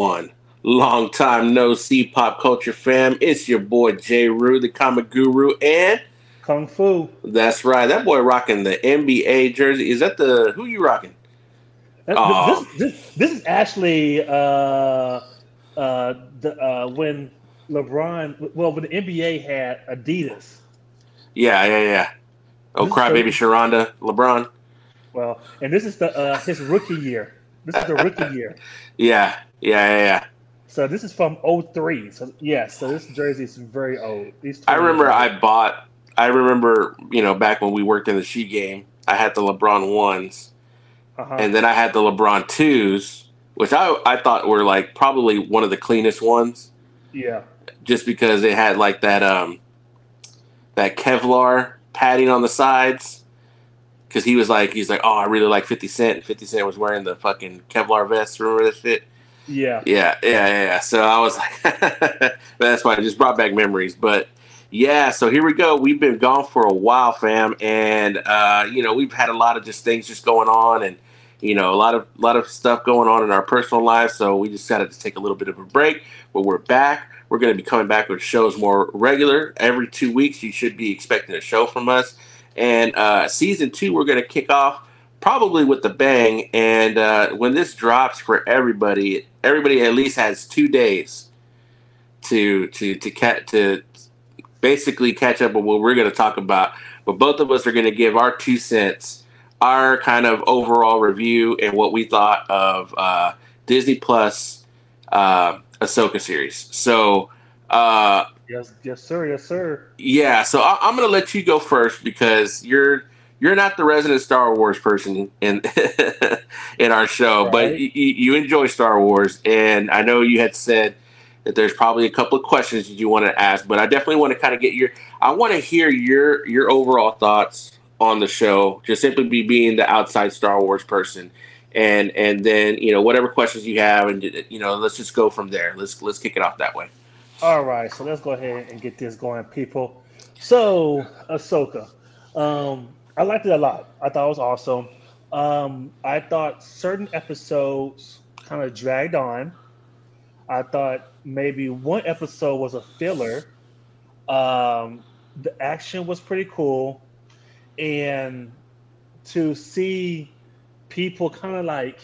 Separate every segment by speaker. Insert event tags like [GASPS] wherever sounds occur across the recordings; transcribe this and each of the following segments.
Speaker 1: one. Long time no see, pop culture fam. It's your boy J. Rue, the comic guru, and
Speaker 2: Kung Fu.
Speaker 1: That's right. That boy rocking the NBA jersey. Is that the who you rocking?
Speaker 2: Uh, this, this, this, is actually uh, uh, the, uh, when LeBron, well, when the NBA had Adidas.
Speaker 1: Yeah, yeah, yeah. Oh, crybaby Sharonda, LeBron.
Speaker 2: Well, and this is the uh, his rookie year. This is the rookie year. [LAUGHS]
Speaker 1: Yeah, yeah, yeah, yeah.
Speaker 2: So this is from 03. So yeah, so this jersey is very old. These
Speaker 1: I remember I bought. I remember you know back when we worked in the She game, I had the LeBron ones, uh-huh. and then I had the LeBron twos, which I I thought were like probably one of the cleanest ones.
Speaker 2: Yeah.
Speaker 1: Just because it had like that um that Kevlar padding on the sides. Because he was like, he's like, oh, I really like 50 Cent. 50 Cent was wearing the fucking Kevlar vest. Remember that shit?
Speaker 2: Yeah.
Speaker 1: Yeah, yeah, yeah. So I was like, [LAUGHS] that's why it just brought back memories. But yeah, so here we go. We've been gone for a while, fam, and uh, you know we've had a lot of just things just going on, and you know a lot of lot of stuff going on in our personal lives. So we got to take a little bit of a break, but we're back. We're going to be coming back with shows more regular every two weeks. You should be expecting a show from us, and uh, season two we're going to kick off probably with the bang. And uh, when this drops for everybody, everybody at least has two days to to to cat to basically catch up on what we're going to talk about. But both of us are going to give our two cents, our kind of overall review, and what we thought of uh, Disney Plus uh, Ahsoka series. So. Uh,
Speaker 2: yes, yes, sir, yes, sir.
Speaker 1: Yeah, so I, I'm going to let you go first because you're you're not the resident Star Wars person in [LAUGHS] in our show, right. but you, you enjoy Star Wars, and I know you had said that there's probably a couple of questions that you want to ask, but I definitely want to kind of get your I want to hear your your overall thoughts on the show, just simply be being the outside Star Wars person. And and then you know whatever questions you have, and you know let's just go from there. Let's let's kick it off that way.
Speaker 2: All right, so let's go ahead and get this going, people. So Ahsoka, um, I liked it a lot. I thought it was awesome. Um, I thought certain episodes kind of dragged on. I thought maybe one episode was a filler. Um, the action was pretty cool, and to see people kind of like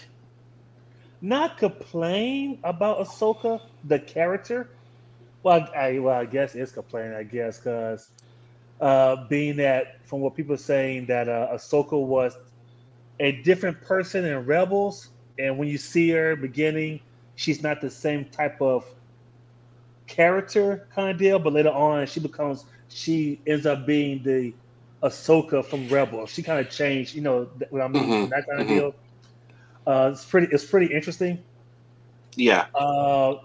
Speaker 2: not complain about Ahsoka, the character. Well, I well, I guess it's complaining. I guess because uh, being that from what people are saying that uh, Ahsoka was a different person in Rebels, and when you see her beginning, she's not the same type of character kind of deal. But later on, she becomes she ends up being the Ahsoka from Rebels. She kind of changed, you know, what I mean, mm-hmm. that kind of mm-hmm. deal. Uh, it's pretty. It's pretty interesting.
Speaker 1: Yeah.
Speaker 2: Uh,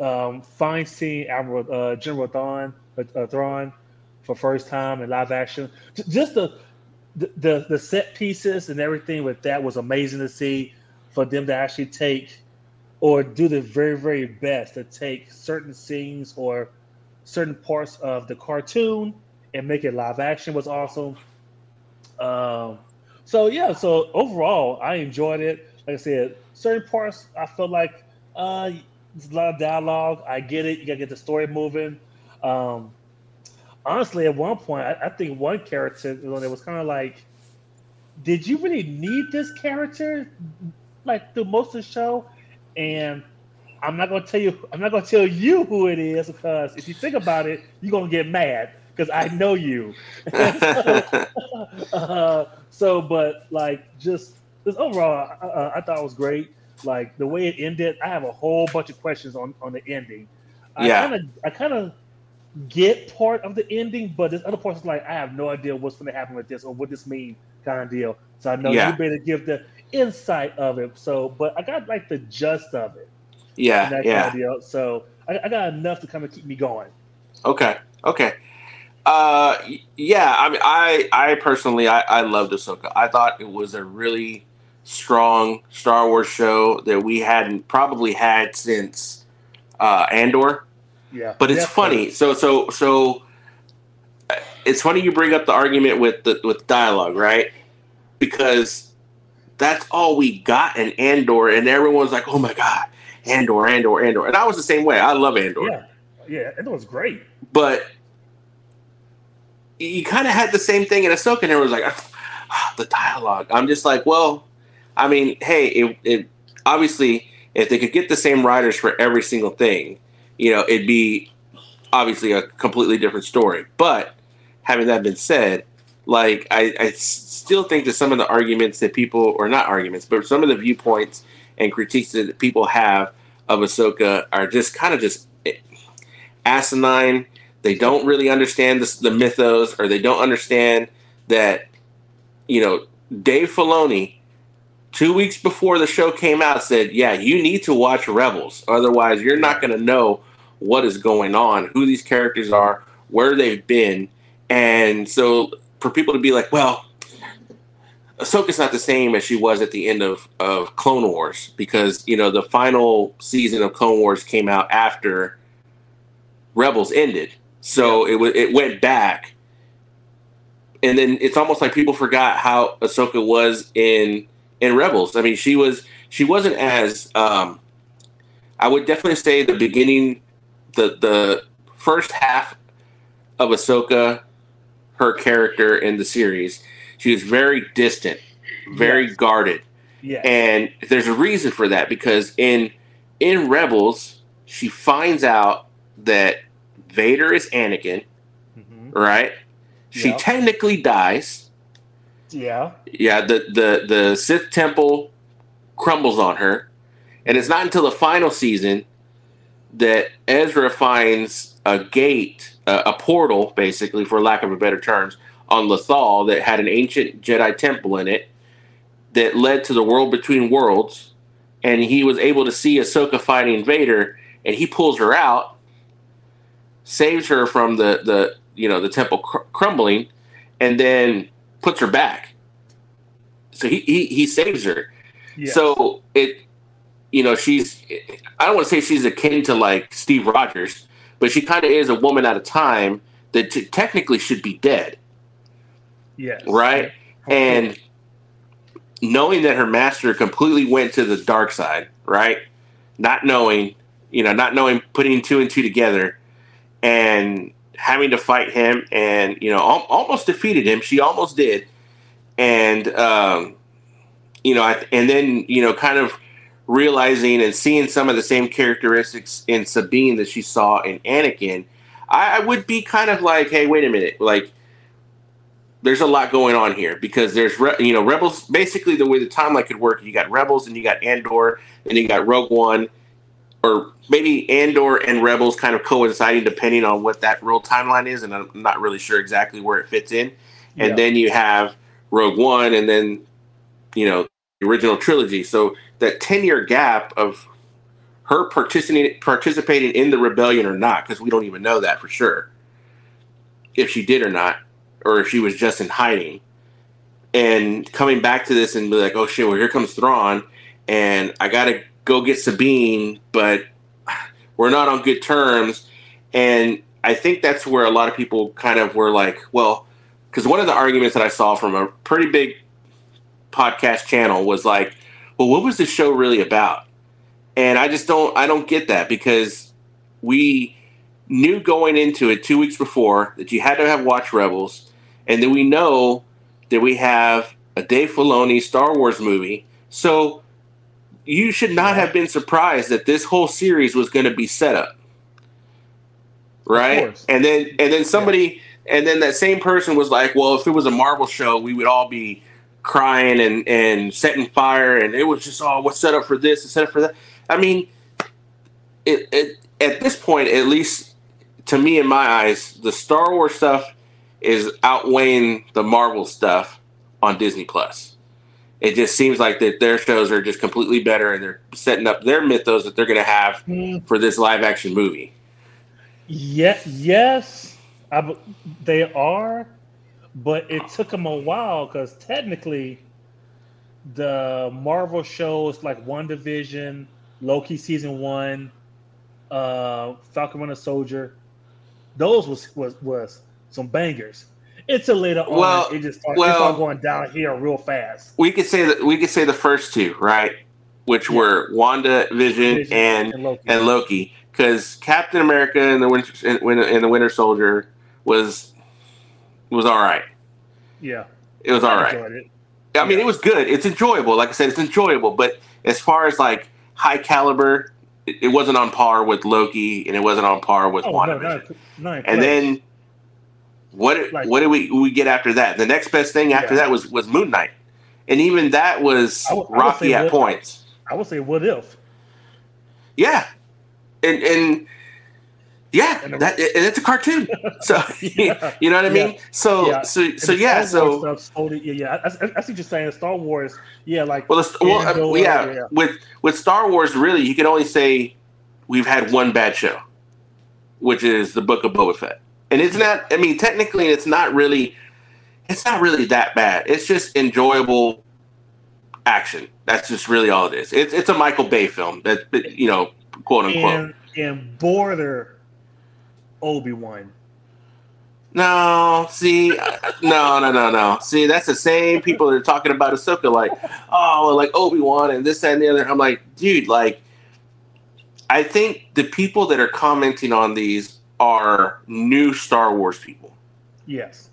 Speaker 2: um, fine seeing Admiral uh, General Thrawn, uh, Thrawn for first time in live action. Just the the the set pieces and everything with that was amazing to see for them to actually take or do the very very best to take certain scenes or certain parts of the cartoon and make it live action was awesome. Um, so yeah, so overall I enjoyed it. Like I said, certain parts I felt like uh, a lot of dialogue. I get it. You gotta get the story moving. Um, honestly, at one point, I, I think one character it was kind of like, did you really need this character like through most of the show? And I'm not gonna tell you. I'm not gonna tell you who it is because if you think about it, you're gonna get mad because I know you. so, [LAUGHS] [LAUGHS] uh, so, but like just, just overall, uh, I thought it was great. Like the way it ended, I have a whole bunch of questions on on the ending. I
Speaker 1: yeah.
Speaker 2: kind of, I kind of get part of the ending, but this other is like I have no idea what's going to happen with this or what this means, kind of deal. So I know yeah. you better give the insight of it. So, but I got like the gist of it.
Speaker 1: Yeah, that yeah. Kind of.
Speaker 2: So I, I, got enough to kind of keep me going.
Speaker 1: Okay, okay. Uh, yeah. I mean, I I personally I I loved Ahsoka. I thought it was a really strong Star Wars show that we hadn't probably had since uh, Andor.
Speaker 2: Yeah.
Speaker 1: But it's funny. So so so it's funny you bring up the argument with the with dialogue, right? Because that's all we got in Andor, and everyone's like, "Oh my god, Andor, Andor, Andor, and I was the same way. I love Andor.
Speaker 2: Yeah, yeah, Andor was great.
Speaker 1: But you kind of had the same thing in Ahsoka, and it was like ah, the dialogue. I'm just like, well, I mean, hey, it, it obviously if they could get the same writers for every single thing, you know, it'd be obviously a completely different story. But having that been said, like I, I still think that some of the arguments that people, or not arguments, but some of the viewpoints and critiques that people have of Ahsoka are just kind of just eh, asinine. They don't really understand the, the mythos, or they don't understand that, you know, Dave Filoni, two weeks before the show came out, said, "Yeah, you need to watch Rebels, otherwise you're not going to know what is going on, who these characters are, where they've been." And so, for people to be like, "Well," Ahsoka's not the same as she was at the end of, of Clone Wars because you know the final season of Clone Wars came out after Rebels ended, so yeah. it was it went back, and then it's almost like people forgot how Ahsoka was in in Rebels. I mean, she was she wasn't as um, I would definitely say the beginning, the the first half of Ahsoka, her character in the series she was very distant, very yes. guarded. Yeah. And there's a reason for that because in in Rebels, she finds out that Vader is Anakin, mm-hmm. right? She yep. technically dies.
Speaker 2: Yeah.
Speaker 1: Yeah, the, the the Sith temple crumbles on her. And it's not until the final season that Ezra finds a gate, a, a portal, basically, for lack of a better terms, on Lothal that had an ancient Jedi temple in it that led to the world between worlds. And he was able to see Ahsoka fighting Vader, and he pulls her out, saves her from the, the you know the temple cr- crumbling, and then puts her back. So he he, he saves her. So it, you know, she's I don't want to say she's akin to like Steve Rogers, but she kind of is a woman at a time that t- technically should be dead.
Speaker 2: Yes.
Speaker 1: Right? And knowing that her master completely went to the dark side, right? Not knowing, you know, not knowing, putting two and two together and having to fight him and, you know, al- almost defeated him. She almost did. And, um, you know, and then, you know, kind of realizing and seeing some of the same characteristics in Sabine that she saw in Anakin, I, I would be kind of like, hey, wait a minute. Like, there's a lot going on here because there's you know rebels basically the way the timeline could work you got rebels and you got andor and you got rogue one or maybe andor and rebels kind of coinciding depending on what that real timeline is and i'm not really sure exactly where it fits in and yeah. then you have rogue one and then you know the original trilogy so that 10 year gap of her participating participating in the rebellion or not because we don't even know that for sure if she did or not or if she was just in hiding. And coming back to this and be like, oh shit, well here comes Thrawn, and I gotta go get Sabine, but we're not on good terms. And I think that's where a lot of people kind of were like, well, because one of the arguments that I saw from a pretty big podcast channel was like, well, what was the show really about? And I just don't, I don't get that because we knew going into it two weeks before that you had to have watched Rebels and then we know that we have a Dave Filoni Star Wars movie. So you should not have been surprised that this whole series was going to be set up. Right? And then and then somebody yeah. and then that same person was like, "Well, if it was a Marvel show, we would all be crying and and setting fire and it was just oh, what's set up for this and set up for that." I mean, it, it at this point at least to me in my eyes, the Star Wars stuff is outweighing the Marvel stuff on Disney Plus. It just seems like that their shows are just completely better, and they're setting up their mythos that they're going to have mm. for this live action movie.
Speaker 2: Yeah, yes, I, they are, but it took them a while because technically, the Marvel shows like WandaVision, Loki season one, uh, Falcon Winter Soldier, those was was was some bangers. It's a later on. Well, it just started, well, going down here real fast.
Speaker 1: We could say that we could say the first two, right? which
Speaker 2: Yeah.
Speaker 1: were Wanda, Vision,
Speaker 2: Vision
Speaker 1: and
Speaker 2: and Loki.
Speaker 1: because Captain America and the Winter and, the Winter Soldier was was all right.
Speaker 2: yeah,
Speaker 1: It was all
Speaker 2: I
Speaker 1: right.
Speaker 2: it.
Speaker 1: I mean,
Speaker 2: Yeah.
Speaker 1: it was good. It's enjoyable. Like I said, it's enjoyable. But as far as like high caliber, it, it wasn't on par with Loki, and it wasn't on par with
Speaker 2: Oh no,
Speaker 1: WandaVision.
Speaker 2: not, not
Speaker 1: and then what?
Speaker 2: Like-
Speaker 1: what did we we get after that? The next best thing after
Speaker 2: Yeah.
Speaker 1: that was was Moon Knight, and even that was
Speaker 2: I I
Speaker 1: rocky at
Speaker 2: what-
Speaker 1: points.
Speaker 2: I would say, what if?
Speaker 1: Yeah, and and yeah,
Speaker 2: And the-
Speaker 1: that and it's a cartoon. [LAUGHS] So [LAUGHS]
Speaker 2: Yeah.
Speaker 1: you know what I mean.
Speaker 2: Yeah.
Speaker 1: So
Speaker 2: Yeah.
Speaker 1: so
Speaker 2: And
Speaker 1: so yeah. So
Speaker 2: slowly- yeah, yeah. I, I, I see what you're saying. Star Wars, yeah, like
Speaker 1: well, it's, well, uh, yeah,
Speaker 2: yeah.
Speaker 1: With with Star Wars, really, you can only say we've had one bad show, which is the Book of Boba Fett, and it's not. I mean, technically, it's not really. It's not really that bad. It's just enjoyable action. That's just really all it is. It's it's a Michael Bay film. That you know, quote unquote.
Speaker 2: and and border Obi Wan.
Speaker 1: No, see, no, no, no, no. See, that's the same people that are talking about Ahsoka, like, oh, like Obi Wan and this that, and the other. I'm like, dude, like, I think the people that are commenting on these are new Star Wars people,
Speaker 2: Yes.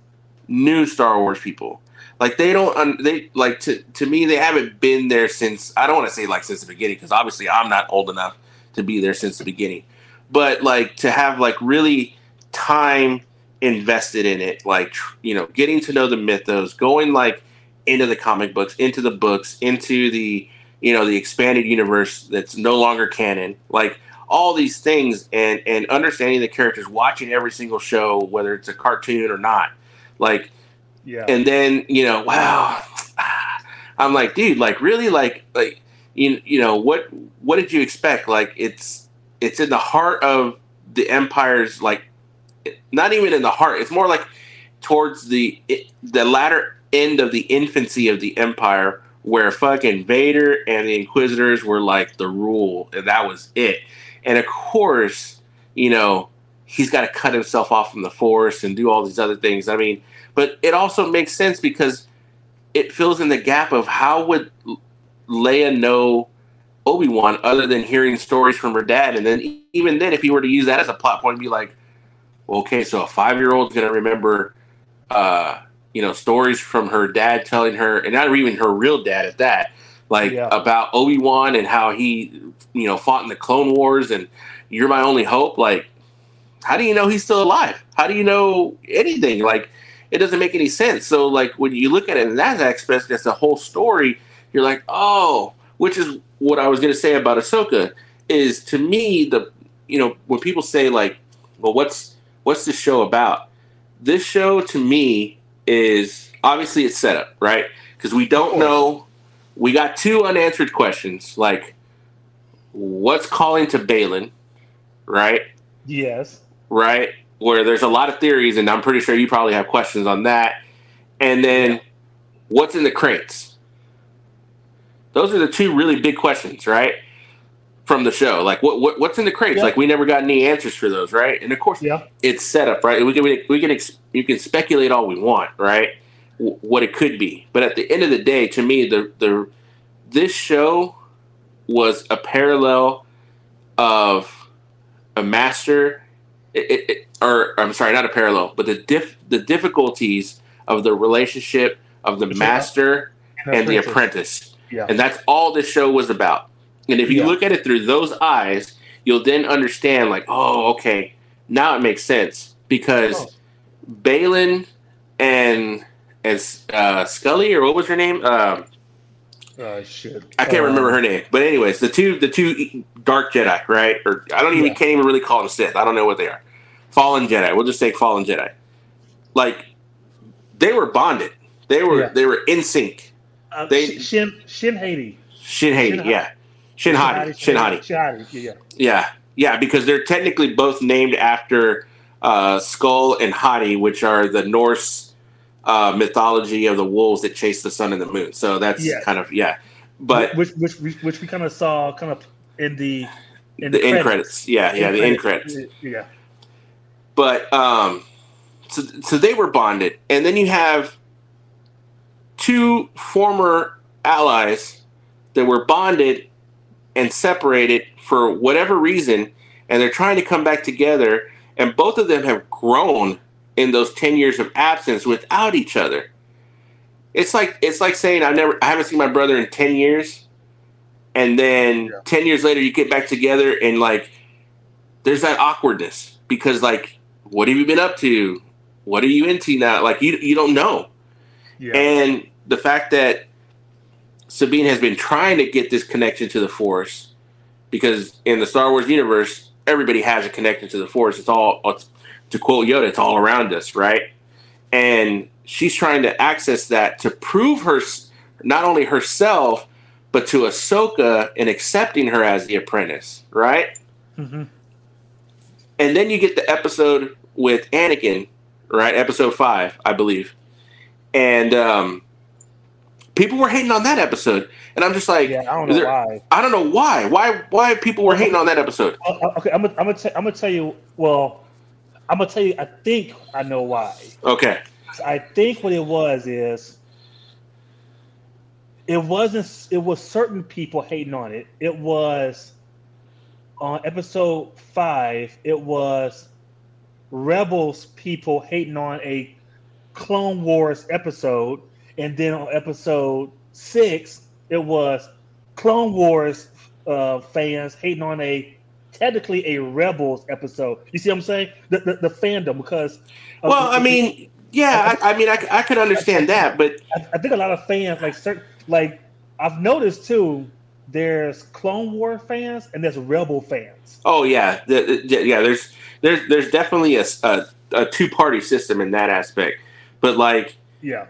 Speaker 1: new Star Wars people. Like they don't, they like to to me, they haven't been there since. I don't want to say like since the beginning because obviously I'm not old enough to be there since the beginning, but like to have like really time invested in it like tr- you know getting to know the mythos going like into the comic books into the books into the you know the expanded universe that's no longer canon like all these things and and understanding the characters watching every single show whether it's a cartoon or not. Like
Speaker 2: Yeah.
Speaker 1: and then you know wow. [SIGHS] I'm like dude like really like like you, you know what what did you expect? Like it's it's in the heart of the empire's like not even in the heart it's more like towards the the latter end of the infancy of the empire where fucking vader and the inquisitors were like the rule and that was it and of course you know he's got to cut himself off from the force and do all these other things. I mean but it also makes sense because it fills in the gap of how would Leia know Obi Wan other than hearing stories from her dad, and then even then, if he were to use that as a plot point, be like, okay, so a five year old's gonna remember, uh, you know, stories from her dad telling her, and not even her real dad at that, like
Speaker 2: Yeah.
Speaker 1: about Obi Wan and how he, you know, fought in the Clone Wars, and you're my only hope. Like, how do you know he's still alive? How do you know anything? Like, it doesn't make any sense. So, like, when you look at it in that aspect, that's the whole story. You're like, oh, which is what I was going to say about Ahsoka. Is to me the, you know, when people say like, well, what's what's this show about? This show to me is obviously it's set up right because we don't know. We got two unanswered questions like, what's calling to Baylan, right?
Speaker 2: yes.
Speaker 1: right? Where there's a lot of theories, and I'm pretty sure you probably have questions on that. And then, what's in the crates? Those are the two really big questions, right? From the show, like what, what what's in the crates?
Speaker 2: Yeah.
Speaker 1: Like we never got any answers for those, right? And of course,
Speaker 2: Yeah.
Speaker 1: it's set up, right? We can we can ex- you can speculate all we want, right? W- what it could be, but at the end of the day, to me, the the this show was a parallel of a master, it, it, it- or I'm sorry, not a parallel, but the diff the difficulties of the relationship of the master and the
Speaker 2: Apprentice.
Speaker 1: apprentice.
Speaker 2: Yeah.
Speaker 1: And that's all this show was about. And if you
Speaker 2: Yeah.
Speaker 1: look at it through those eyes, you'll then understand, like, oh, okay, now it makes sense because
Speaker 2: Oh.
Speaker 1: Baylan and as uh, Scully or what was her name? Um,
Speaker 2: Uh, shit.
Speaker 1: I can't
Speaker 2: Uh,
Speaker 1: remember her name, but anyways, the two the two Dark Jedi, right? Or I don't even
Speaker 2: Yeah.
Speaker 1: can't even really call them Sith. I don't know what they are. Fallen Jedi. We'll just say Fallen Jedi. Like they were bonded. They were
Speaker 2: Yeah.
Speaker 1: they were in sync.
Speaker 2: Uh,
Speaker 1: they-
Speaker 2: Sh- Shin Shin Hati.
Speaker 1: Shin Hati,
Speaker 2: Shin
Speaker 1: yeah. Shin Hati, Shin Hati.
Speaker 2: Shin Hati. Yeah.
Speaker 1: Yeah, yeah, because they're technically both named after uh, Skoll and Hati, which are the Norse uh, mythology of the wolves that chase the sun and the moon. So that's
Speaker 2: Yeah.
Speaker 1: kind of yeah. But
Speaker 2: which which we, which we kind of saw kind of in the in
Speaker 1: the end credits, yeah, yeah, the end credits.
Speaker 2: Yeah.
Speaker 1: But um, so so they were bonded, and then you have two former allies that were bonded and separated for whatever reason, and they're trying to come back together. And both of them have grown in those ten years of absence without each other. It's like it's like saying I never I haven't seen my brother in ten years, and then
Speaker 2: Yeah.
Speaker 1: ten years later you get back together and like there's that awkwardness because like what have you been up to? What are you into now? Like you you don't know.
Speaker 2: Yeah.
Speaker 1: And the fact that Sabine has been trying to get this connection to the Force, because in the Star Wars universe, everybody has a connection to the Force. It's all, it's, to quote Yoda, it's all around us, right? And she's trying to access that to prove her, not only herself, but to Ahsoka and accepting her as the apprentice, right?
Speaker 2: hmm
Speaker 1: And then you get the episode with Anakin, right? Episode five, I believe. And um, people were hating on that episode, and I'm just like,
Speaker 2: Yeah, I don't know
Speaker 1: there-
Speaker 2: why.
Speaker 1: I don't know why. Why? Why people were hating on that episode? [LAUGHS]
Speaker 2: Uh, uh, okay, I'm gonna, I'm gonna, t- I'm gonna tell you. Well, I'm gonna tell you. I think I know why.
Speaker 1: Okay.
Speaker 2: I think what it was is it wasn't. It was certain people hating on it. It was on episode five. It was rebels people hating on a Clone Wars episode, and then on episode six, it was Clone Wars uh, fans hating on a technically a Rebels episode. You see what I'm saying? The the, the fandom because.
Speaker 1: Well,
Speaker 2: the-
Speaker 1: I mean, yeah, I, I mean, I, I could understand that, but
Speaker 2: I, I think a lot of fans like certain like I've noticed too. There's Clone War fans and there's Rebel fans.
Speaker 1: oh yeah, the, yeah. There's there's there's definitely a a two party system in that aspect, but like
Speaker 2: Yeah,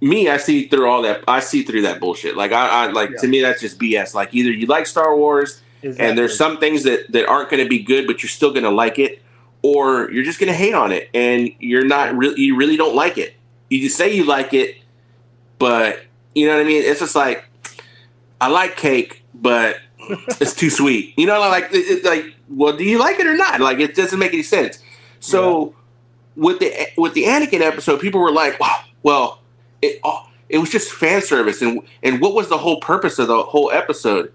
Speaker 1: me, I see through all that. I see through that bullshit. Like I, I like
Speaker 2: Yeah.
Speaker 1: to me, that's just BS. Like either you like Star Wars
Speaker 2: exactly.
Speaker 1: and there's some things that that aren't going to be good, but you're still going to like it, or you're just going to hate on it, and you're not really, you really don't like it. You just say you like it, but you know what I mean. It's just like I like cake, but [LAUGHS] it's too sweet. You know, like it, like well, do you like it or not? Like it doesn't make any sense. So with the with the Anakin episode, people were like, wow, well, it oh, it was just fan service, and and what was the whole purpose of the whole episode?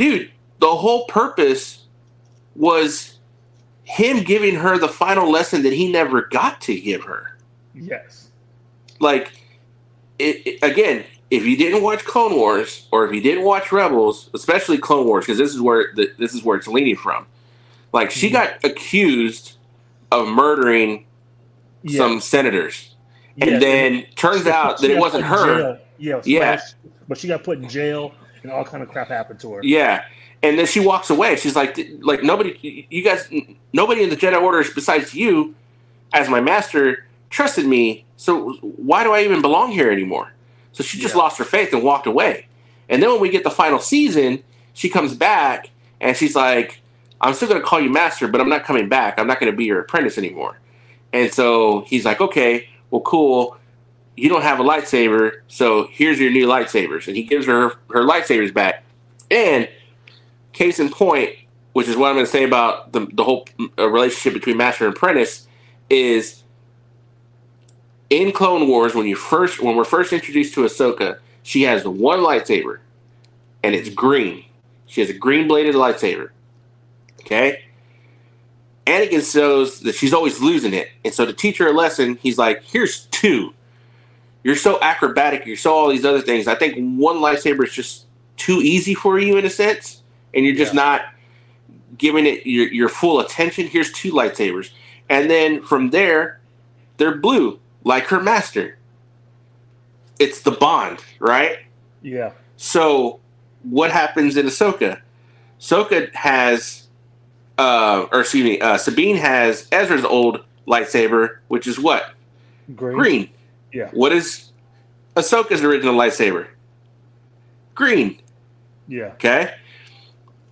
Speaker 1: Dude, the whole purpose was him giving her the final lesson that he never got to give her.
Speaker 2: yes,
Speaker 1: Like, it, it- again, if you didn't watch Clone Wars or if you didn't watch Rebels, especially Clone Wars, because this is where the, this is where it's leaning from. Like, she
Speaker 2: Mhm.
Speaker 1: got accused of murdering
Speaker 2: yes.
Speaker 1: some senators, and
Speaker 2: yes.
Speaker 1: then turns out that it wasn't her.
Speaker 2: jail. Yeah,
Speaker 1: Yeah.
Speaker 2: but but she got put in jail and all kind of crap happened to her.
Speaker 1: Yeah, and then she walks away. She's like, like nobody, you guys, nobody in the Jedi Order besides you, as my master, trusted me. So why do I even belong here anymore? So she just
Speaker 2: Yeah.
Speaker 1: lost her faith and walked away. And then when we get the final season, she comes back and she's like, I'm still going to call you master, but I'm not coming back. I'm not going to be your apprentice anymore. And so he's like, okay, well, cool. You don't have a lightsaber, so here's your new lightsabers. And he gives her her lightsabers back. And case in point, which is what I'm going to say about the, the whole uh, relationship between master and apprentice, is in Clone Wars when you first when we're first introduced to Ahsoka, she has one lightsaber, and it's green. She has a green bladed lightsaber. Okay. Anakin shows that she's always losing it, and so to teach her a lesson, he's like, "Here's two. You're so acrobatic. You're so all these other things. I think one lightsaber is just too easy for you in a sense, and you're just
Speaker 2: Yeah.
Speaker 1: not giving it your, your full attention. Here's two lightsabers, and then from there, they're blue like her master. It's the bond, right?
Speaker 2: Yeah,
Speaker 1: So, what happens in Ahsoka? Ahsoka has, uh, or excuse me, uh, Sabine has Ezra's old lightsaber, which is what
Speaker 2: green.
Speaker 1: green.
Speaker 2: Yeah.
Speaker 1: What is Ahsoka's original lightsaber? Green.
Speaker 2: Yeah,
Speaker 1: Okay.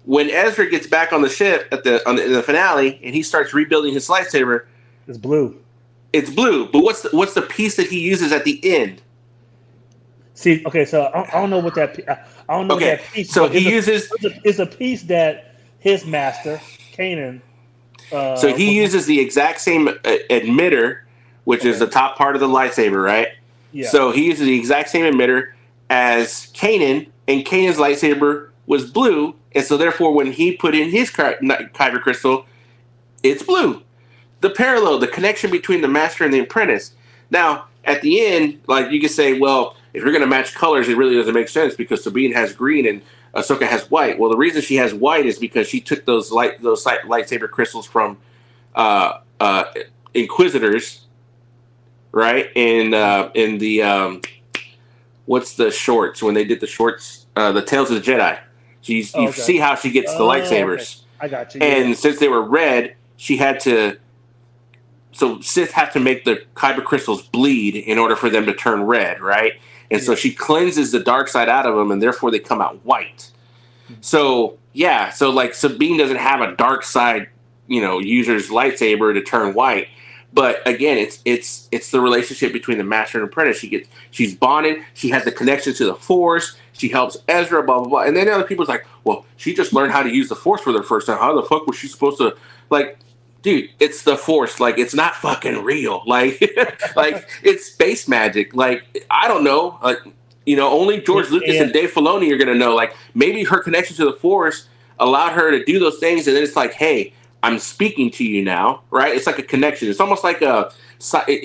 Speaker 1: When Ezra gets back on the ship at the on the, in the finale and he starts rebuilding his lightsaber,
Speaker 2: it's blue.
Speaker 1: it's blue. But what's the, what's the piece that he uses at the end?
Speaker 2: See, okay, so I, I don't know what that. I I don't know
Speaker 1: Okay,
Speaker 2: that piece.
Speaker 1: So he
Speaker 2: it's a-
Speaker 1: uses
Speaker 2: it's a, it's a piece that his master, Kanan. Uh,
Speaker 1: So he uses the exact same uh, emitter, which is the top part of the lightsaber, right?
Speaker 2: Yeah.
Speaker 1: So he uses the exact same emitter as Kanan and Kanan's lightsaber was blue, and so therefore when he put in his kyber crystal, it's blue. The parallel, the connection between the master and the apprentice. Now, at the end, like you could say, well, if you're going to match colors, it really doesn't make sense because Sabine has green and Ahsoka has white. Well, the reason she has white is because she took those light those lightsaber crystals from uh, uh, Inquisitors, right? In uh, in the um, what's the shorts when they did the shorts, uh, the Tales of the Jedi. She's you okay. see how she gets the oh, lightsabers.
Speaker 2: Okay. I got you.
Speaker 1: And yeah. since they were red, she had to. So Sith have to make the kyber crystals bleed in order for them to turn red, right? And yeah. so she cleanses the dark side out of them, and therefore they come out white. So yeah, so like Sabine doesn't have a dark side, you know, user's lightsaber to turn white. But again, it's it's it's the relationship between the master and apprentice. She gets she's bonded. She has the connection to the force. She helps Ezra. Blah blah blah. And then other people's like, well, she just learned how to use the force for the first time. How the fuck was she supposed to like? Dude, it's the force. Like it's not fucking real. [LAUGHS] Like like it's space magic. Like I don't know. Like you know, only George Lucas and, and Dave Filoni are gonna know. Like maybe her connection to the force allowed her to do those things, and then it's like, hey, I'm speaking to you now, right? It's like a connection. It's almost like a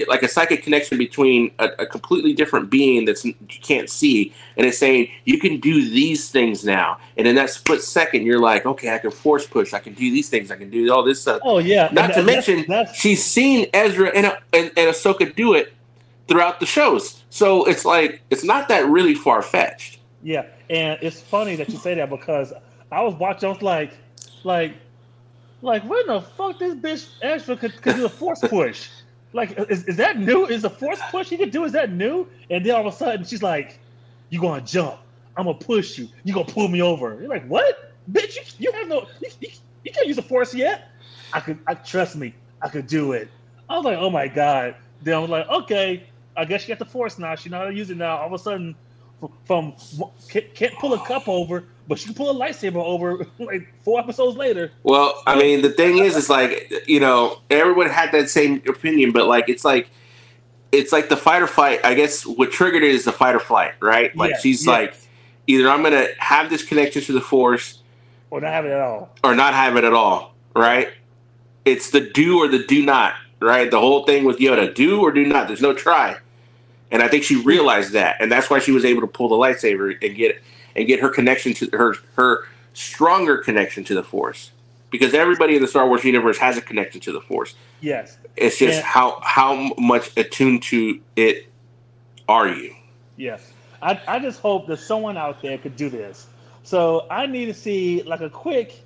Speaker 1: like a psychic connection between a, a completely different being that you can't see, and it's saying you can do these things now. And in that split second, you're like, okay, I can force push, I can do these things, I can do all this stuff.
Speaker 2: Oh yeah.
Speaker 1: Not to mention, that's... she's seen Ezra and, and and Ahsoka do it throughout the shows. So it's like it's not that really far fetched.
Speaker 2: Yeah, and it's funny that you say that because I was watching. I was like, like, like, when the fuck this bitch Ezra could, could do a force push? Like, is, is that new? Is a force push he could do? Is that new? And then all of a sudden she's like, "You gonna jump? I'm gonna push you. You gonna pull me over?" You're like, "What, bitch? You, you have no. You, you, you can't use a force yet." I could. I trust me. I could do it. I was like, "Oh my god." Then I was like, "Okay." I guess she got the force now. She know how to use it now. All of a sudden, from can't pull a cup over, but she can pull a lightsaber over [LAUGHS] like four episodes later.
Speaker 1: Well, I mean, the thing is, it's like you know, everyone had that same opinion, but like it's like it's like the fight or flight. I guess what triggered it is the fight or flight, right? Like she's like, either I'm gonna have this connection to the force,
Speaker 2: or not have it at all,
Speaker 1: or not have it at all, right? It's the do or the do not, right? The whole thing with Yoda, do or do not. There's no try. And I think she realized that, and that's why she was able to pull the lightsaber and get and get her connection to her her stronger connection to the Force. Because everybody in the Star Wars universe has a connection to the Force.
Speaker 2: Yes.
Speaker 1: It's just and, how how much attuned to it are you?
Speaker 2: Yes. I, I just hope that someone out there could do this. So I need to see like a quick,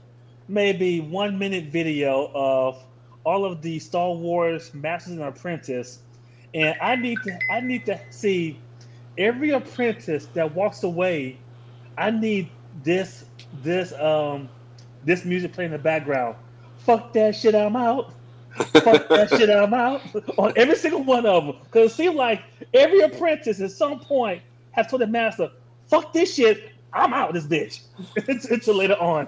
Speaker 2: maybe one minute video of all of the Star Wars Masters and Apprentice and I need to I need to see every apprentice that walks away. I need this this um this music playing in the background. Fuck that shit, I'm out. Fuck that [LAUGHS] shit, I'm out. On every single one of them, because it seems like every apprentice at some point has told the master, "Fuck this shit, I'm out of this bitch." [LAUGHS] until later on.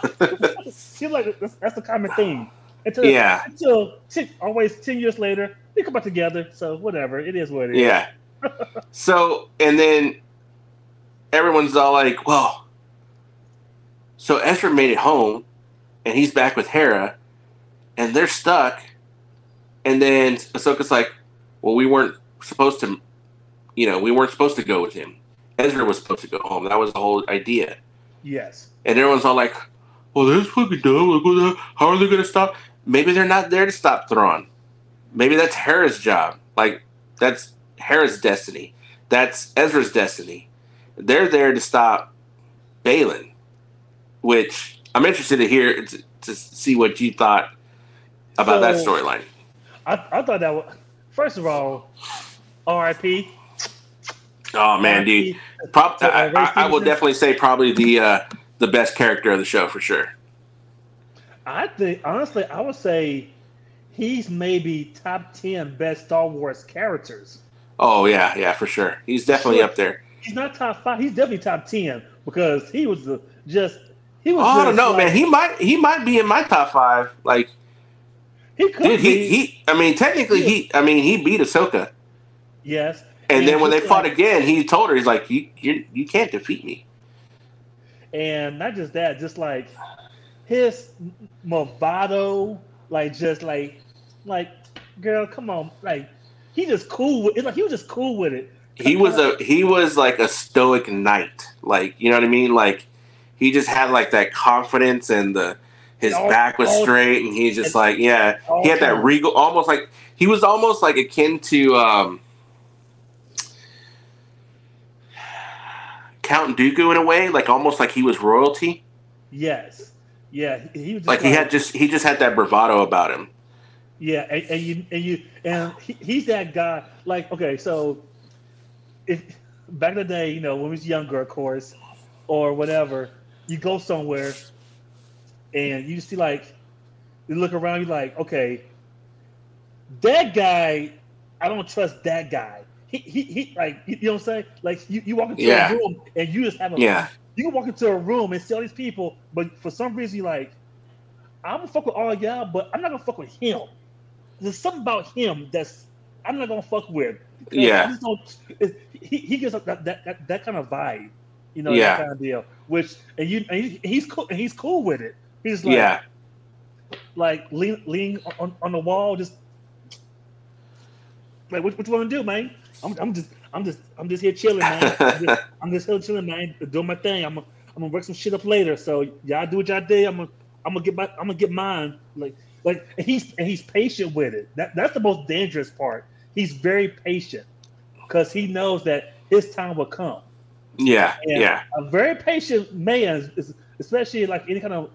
Speaker 2: [LAUGHS] seems like that's, that's the common theme. Until,
Speaker 1: yeah.
Speaker 2: Until always ten years later, we come back together. So whatever, it is what it
Speaker 1: is. Yeah. so and then everyone's all like, "Well, so Ezra made it home, and he's back with Hera, and they're stuck." And then Ahsoka's like, "Well, we weren't supposed to, you know, we weren't supposed to go with him. Ezra was supposed to go home. That was the whole idea."
Speaker 2: Yes.
Speaker 1: And everyone's all like, "Well, that's fucking dumb. How are they going to stop?" Maybe they're not there to stop Thrawn maybe that's Hera's job. Like that's Hera's destiny. That's Ezra's destiny. They're there to stop Baylan, which I'm interested to hear to, to see what you thought about so, that storyline.
Speaker 2: I, I thought that was first of all, R.I.P.
Speaker 1: Oh man, dude! Prob- I, I, I, will definitely say probably the uh, the best character of the show for sure.
Speaker 2: I think honestly, I would say he's maybe top ten best Star Wars characters.
Speaker 1: Oh yeah, yeah, for sure. He's definitely up there.
Speaker 2: He's not top five. He's definitely top ten because he was the, just he was.
Speaker 1: Oh, I don't know, like, man. He might he might be in my top five. Like
Speaker 2: he could dude,
Speaker 1: he, he I mean, technically, he I mean, he beat Ahsoka.
Speaker 2: Yes.
Speaker 1: And, and then when they like, fought again, he told her, he's like, "You you you can't defeat me."
Speaker 2: and not just that, just like his movado, like just like, like, girl, come on, like he just cool with it. Like he was just cool with it.
Speaker 1: He was a he was like a stoic knight, like you know what I mean. Like he just had like that confidence and the his all, back was straight and he's just like yeah he had that regal almost like he was almost like akin to um Count Dooku in a way, like almost like he was royalty.
Speaker 2: Yes. Yeah, he was
Speaker 1: like, like he had just he just had that bravado about him.
Speaker 2: Yeah, and, and you and you and he, he's that guy. Like, okay, so if back in the day, you know, when we was younger, of course, or whatever, you go somewhere and you see like you look around, you're like, okay, that guy, I don't trust that guy. He, he, he like you know what I'm saying? Like you, you walk into yeah. a room and you just have a
Speaker 1: yeah.
Speaker 2: You can walk into a room and see all these people, but for some reason you're like, I'm gonna fuck with all y'all, but I'm not gonna fuck with him. There's something about him that's I'm not gonna fuck with.
Speaker 1: Yeah.
Speaker 2: He, he gives up that, that, that, that kind of vibe, you know,
Speaker 1: yeah.
Speaker 2: that kind of deal. Which and you and he's cool. and He's cool with it. He's like,
Speaker 1: yeah,
Speaker 2: like lean lean on, on the wall, just like what, what you want to do, man? I'm, I'm just I'm just I'm just here chilling, man. [LAUGHS] I'm just, I'm just here chilling, man. Doing my thing. I'm gonna I'm gonna work some shit up later. So y'all do what y'all do. I'm gonna I'm gonna get my I'm gonna get mine. Like like he's and he's patient with it. That that's the most dangerous part. He's very patient because he knows that his time will come.
Speaker 1: Yeah,
Speaker 2: and
Speaker 1: yeah.
Speaker 2: A very patient man, especially like any kind of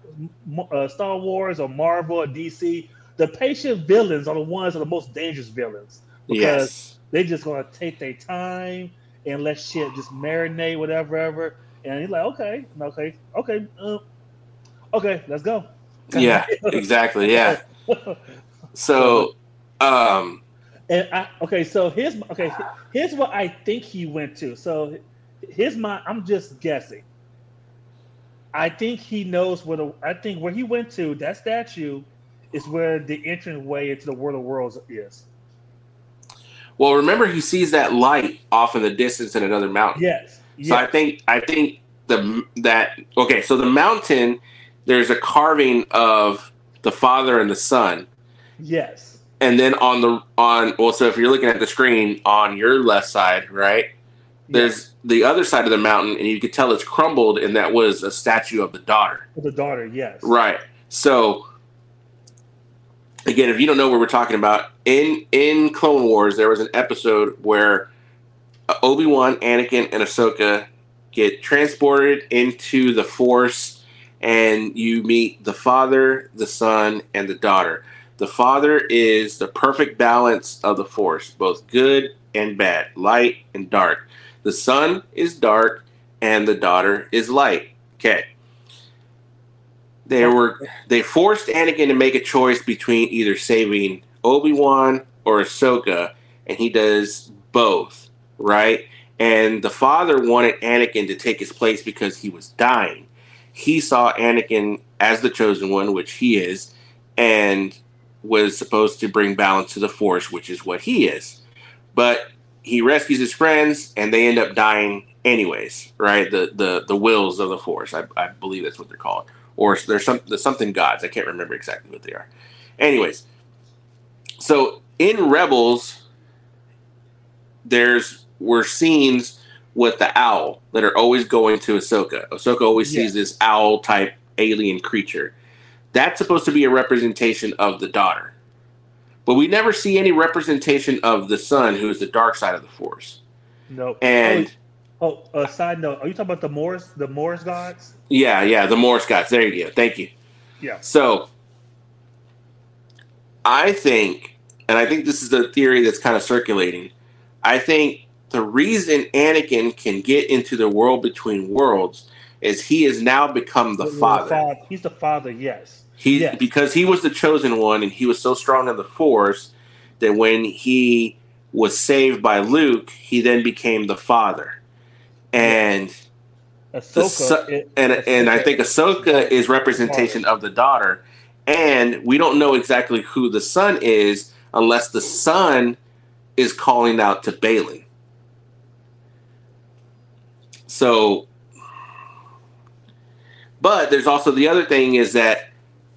Speaker 2: uh, Star Wars or Marvel or DC. The patient villains are the ones that are the most dangerous villains because yes. they just gonna take their time and let shit just marinate, whatever, ever. And he's like, okay, okay, okay, uh, okay, let's go. [LAUGHS]
Speaker 1: Yeah, exactly. Yeah. So, um,
Speaker 2: and I, okay, so here's okay, here's what I think he went to. So here's my I'm just guessing. I think he knows where the I think where he went to, that statue is where the entrance way into the world of worlds is.
Speaker 1: Well, remember he sees that light off in the distance in another mountain.
Speaker 2: Yes. yes.
Speaker 1: So I think I think the that okay, so the mountain there's a carving of the father and the son.
Speaker 2: Yes.
Speaker 1: And then on the on well, so if you're looking at the screen on your left side, right? There's yes. the other side of the mountain, and you could tell it's crumbled, and that was a statue of the daughter.
Speaker 2: The daughter, yes.
Speaker 1: Right. So again, if you don't know what we're talking about, in in Clone Wars, there was an episode where Obi Wan, Anakin, and Ahsoka get transported into the Force and you meet the father, the son, and the daughter. The father is the perfect balance of the force, both good and bad, light and dark. The son is dark and the daughter is light. Okay. They were they forced Anakin to make a choice between either saving Obi-Wan or Ahsoka, and he does both, right? And the father wanted Anakin to take his place because he was dying he saw Anakin as the chosen one, which he is, and was supposed to bring balance to the Force, which is what he is. But he rescues his friends, and they end up dying anyways, right? The the the wills of the Force, I, I believe that's what they're called, or there's some there's something gods. I can't remember exactly what they are. Anyways, so in Rebels, there's were scenes with the owl that are always going to Ahsoka. Ahsoka always yeah. sees this owl type alien creature. That's supposed to be a representation of the daughter. But we never see any representation of the son, who is the dark side of the force.
Speaker 2: No.
Speaker 1: And
Speaker 2: oh, oh, a side note: Are you talking about the Mortis, the Mortis gods?
Speaker 1: Yeah, yeah, the Mortis gods. There you go. Thank you.
Speaker 2: Yeah.
Speaker 1: So, I think, and I think this is the theory that's kind of circulating. I think the reason Anakin can get into the world between worlds is he has now become the, father.
Speaker 2: He's the father, yes.
Speaker 1: He
Speaker 2: yes.
Speaker 1: because he was the chosen one and he was so strong in the force that when he was saved by Luke, he then became the father. And
Speaker 2: Ahsoka,
Speaker 1: and Ahsoka and I think Ahsoka is representation of the daughter. And we don't know exactly who the son is unless the son is calling out to Baylan. but there's also the other thing is that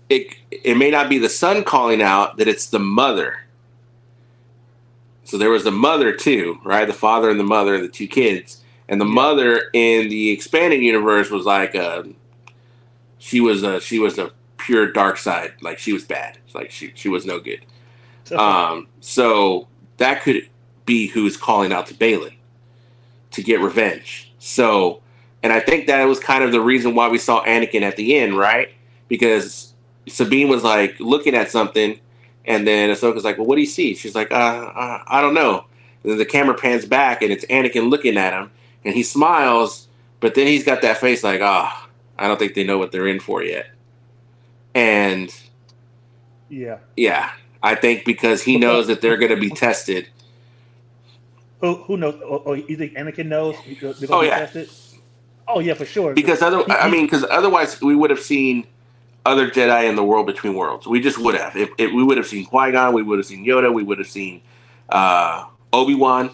Speaker 1: it it may not be the son calling out that it's the mother. So there was the mother too, right? The father and the mother and the two kids. And the yeah. mother in the expanded universe was like a she was a she was a pure dark side. Like she was bad. Like she she was no good. [LAUGHS] Um so that could be who's calling out to Baylan to get revenge. So and I think that was kind of the reason why we saw Anakin at the end, right? Because Sabine was like looking at something, and then Ahsoka's like, "Well, what do you see?" She's like, uh, uh, "I don't know." And then the camera pans back, and it's Anakin looking at him, and he smiles, but then he's got that face like, "Ah, oh, I don't think they know what they're in for yet." And
Speaker 2: yeah,
Speaker 1: yeah, I think because he knows that they're going to be tested.
Speaker 2: Who who knows? Oh, oh, you think Anakin knows?
Speaker 1: oh yeah. Tested?
Speaker 2: Oh yeah, for sure.
Speaker 1: Because other, I mean, because otherwise we would have seen other Jedi in the world between worlds. We just would have. If, if we would have seen Qui Gon, we would have seen Yoda, we would have seen uh, Obi Wan.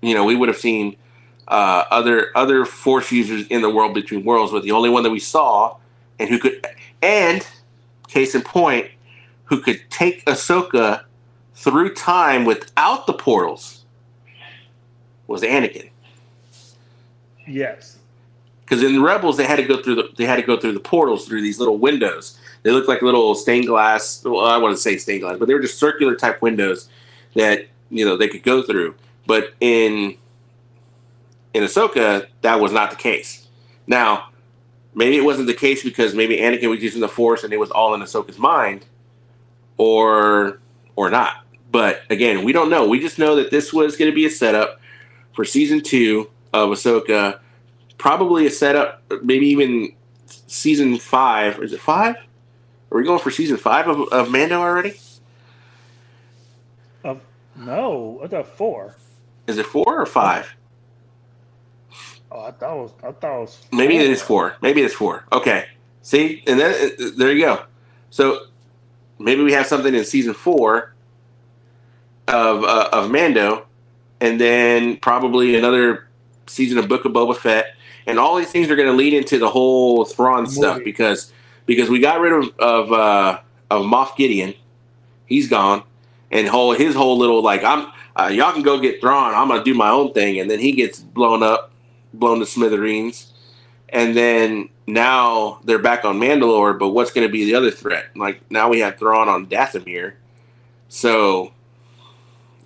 Speaker 1: You know, we would have seen uh, other other Force users in the world between worlds. But the only one that we saw, and who could, and case in point, who could take Ahsoka through time without the portals, was Anakin.
Speaker 2: Yes
Speaker 1: because in the Rebels they had to go through the they had to go through the portals through these little windows. They looked like little stained glass. Well, I want to say stained glass, but they were just circular type windows that you know they could go through. But in in Ahsoka, that was not the case. Now, maybe it wasn't the case because maybe Anakin was using the Force and it was all in Ahsoka's mind, or or not. But again, we don't know. We just know that this was going to be a setup for season two of Ahsoka probably a setup, maybe even season five. Is it five? Are we going for season five of, of Mando already?
Speaker 2: Uh, no, I thought four.
Speaker 1: Is it four or five?
Speaker 2: Oh, I thought it was. I thought it was.
Speaker 1: Maybe it is four. Maybe it's four. Okay. See, and then uh, there you go. So maybe we have something in season four of uh, of Mando, and then probably another season of Book of Boba Fett, and all these things are going to lead into the whole Thrawn stuff because because we got rid of of, uh, of Moff Gideon, he's gone, and whole his whole little like I'm uh, y'all can go get Thrawn, I'm gonna do my own thing, and then he gets blown up, blown to smithereens, and then now they're back on Mandalore, but what's going to be the other threat? Like now we have Thrawn on Dathomir, so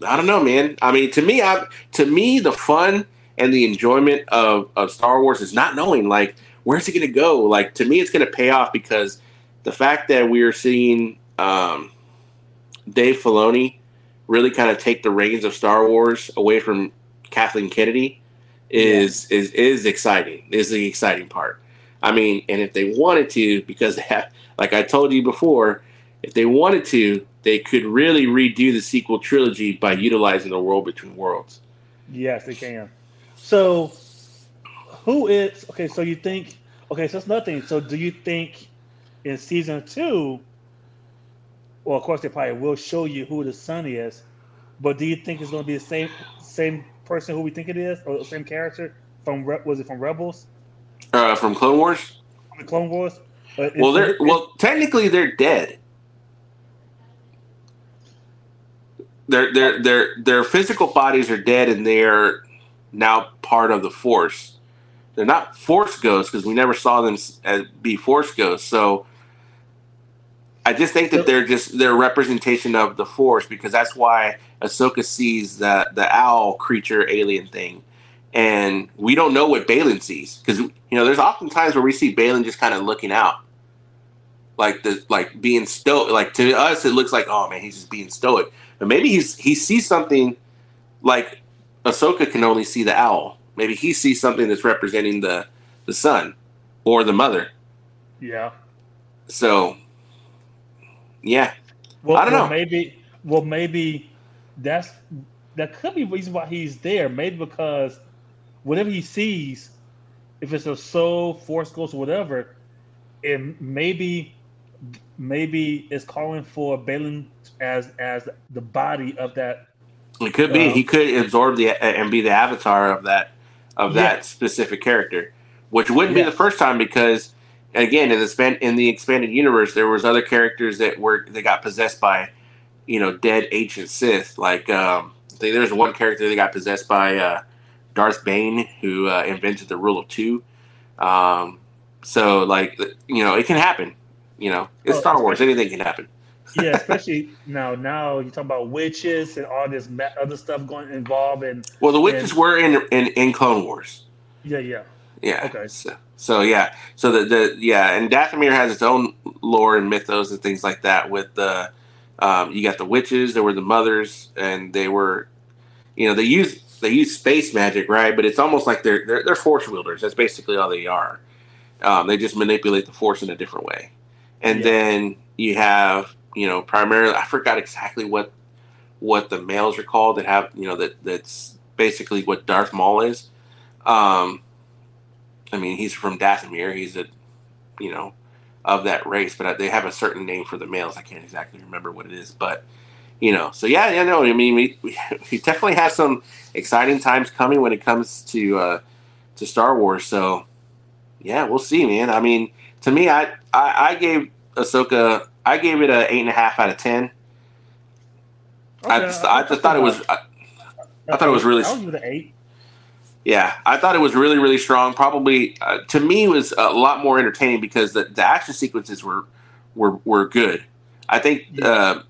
Speaker 1: I don't know, man. I mean, to me, I to me the fun and the enjoyment of, of Star Wars is not knowing like where's it going to go. Like to me, it's going to pay off because the fact that we are seeing um, Dave Filoni really kind of take the reins of Star Wars away from Kathleen Kennedy is yeah. is is exciting. Is the exciting part. I mean, and if they wanted to, because they have, like I told you before, if they wanted to, they could really redo the sequel trilogy by utilizing the world between worlds.
Speaker 2: Yes, they can. So, who is okay? So you think okay? So it's nothing. So do you think in season two? Well, of course they probably will show you who the son is, but do you think it's going to be the same same person who we think it is, or the same character from was it from Rebels?
Speaker 1: Uh, from Clone Wars.
Speaker 2: From the Clone Wars.
Speaker 1: Uh, well, they're well technically they're dead. Their their their their physical bodies are dead, and they're now part of the Force. They're not Force ghosts because we never saw them as, be Force ghosts. So I just think that they're just they're representation of the Force because that's why Ahsoka sees the the owl creature alien thing, and we don't know what Baylan sees because you know there's often times where we see Baylan just kind of looking out, like the like being stoic. Like to us, it looks like oh man, he's just being stoic, but maybe he's he sees something like Ahsoka can only see the owl. Maybe he sees something that's representing the the son or the mother.
Speaker 2: Yeah.
Speaker 1: So, yeah.
Speaker 2: Well,
Speaker 1: I don't
Speaker 2: well,
Speaker 1: know.
Speaker 2: Maybe. Well, maybe that's that could be reason why he's there. Maybe because whatever he sees, if it's a soul, force ghost, or whatever, it maybe maybe it's calling for Baylan as as the body of that
Speaker 1: it could be. Um, he could absorb the and be the avatar of that of that specific character, which wouldn't yeah. be the first time because again in the span in the expanded universe, there was other characters that were that got possessed by, you know, dead ancient Sith. Like um, there's one character that got possessed by uh, Darth Bane, who uh, invented the rule of two. Um, so like you know, it can happen. You know, it's oh, Star Wars. Anything can happen.
Speaker 2: Yeah, especially now. Now you talk about witches and all this other stuff going involved in.
Speaker 1: Well, the witches in, were in, in in Clone Wars.
Speaker 2: Yeah, yeah.
Speaker 1: Yeah. Okay. So, so yeah. So the, the yeah, and Dathomir has its own lore and mythos and things like that. With the um, you got the witches, there were the mothers, and they were, you know, they use they use space magic, right? But it's almost like they're they're, they're force wielders. That's basically all they are. Um, they just manipulate the force in a different way. And yeah. then you have, you know, primarily I forgot exactly what what the males are called that have, you know, that that's basically what Darth Maul is. Um, I mean, he's from Dathomir. He's a, you know, of that race, but they have a certain name for the males. I can't exactly remember what it is, but you know, so yeah, yeah, no, I mean, we, we, [LAUGHS] definitely have some exciting times coming when it comes to uh, to Star Wars. So yeah, we'll see, man. I mean, to me, I I, I gave Ahsoka, I gave it an eight and a half out of ten. Okay, I just, I, I just thought it was, I, I, thought it was really.
Speaker 2: I'll give it an eight.
Speaker 1: Yeah, I thought it was really, really strong. Probably uh, to me was a lot more entertaining because the, the action sequences were were were good. I think yeah. uh,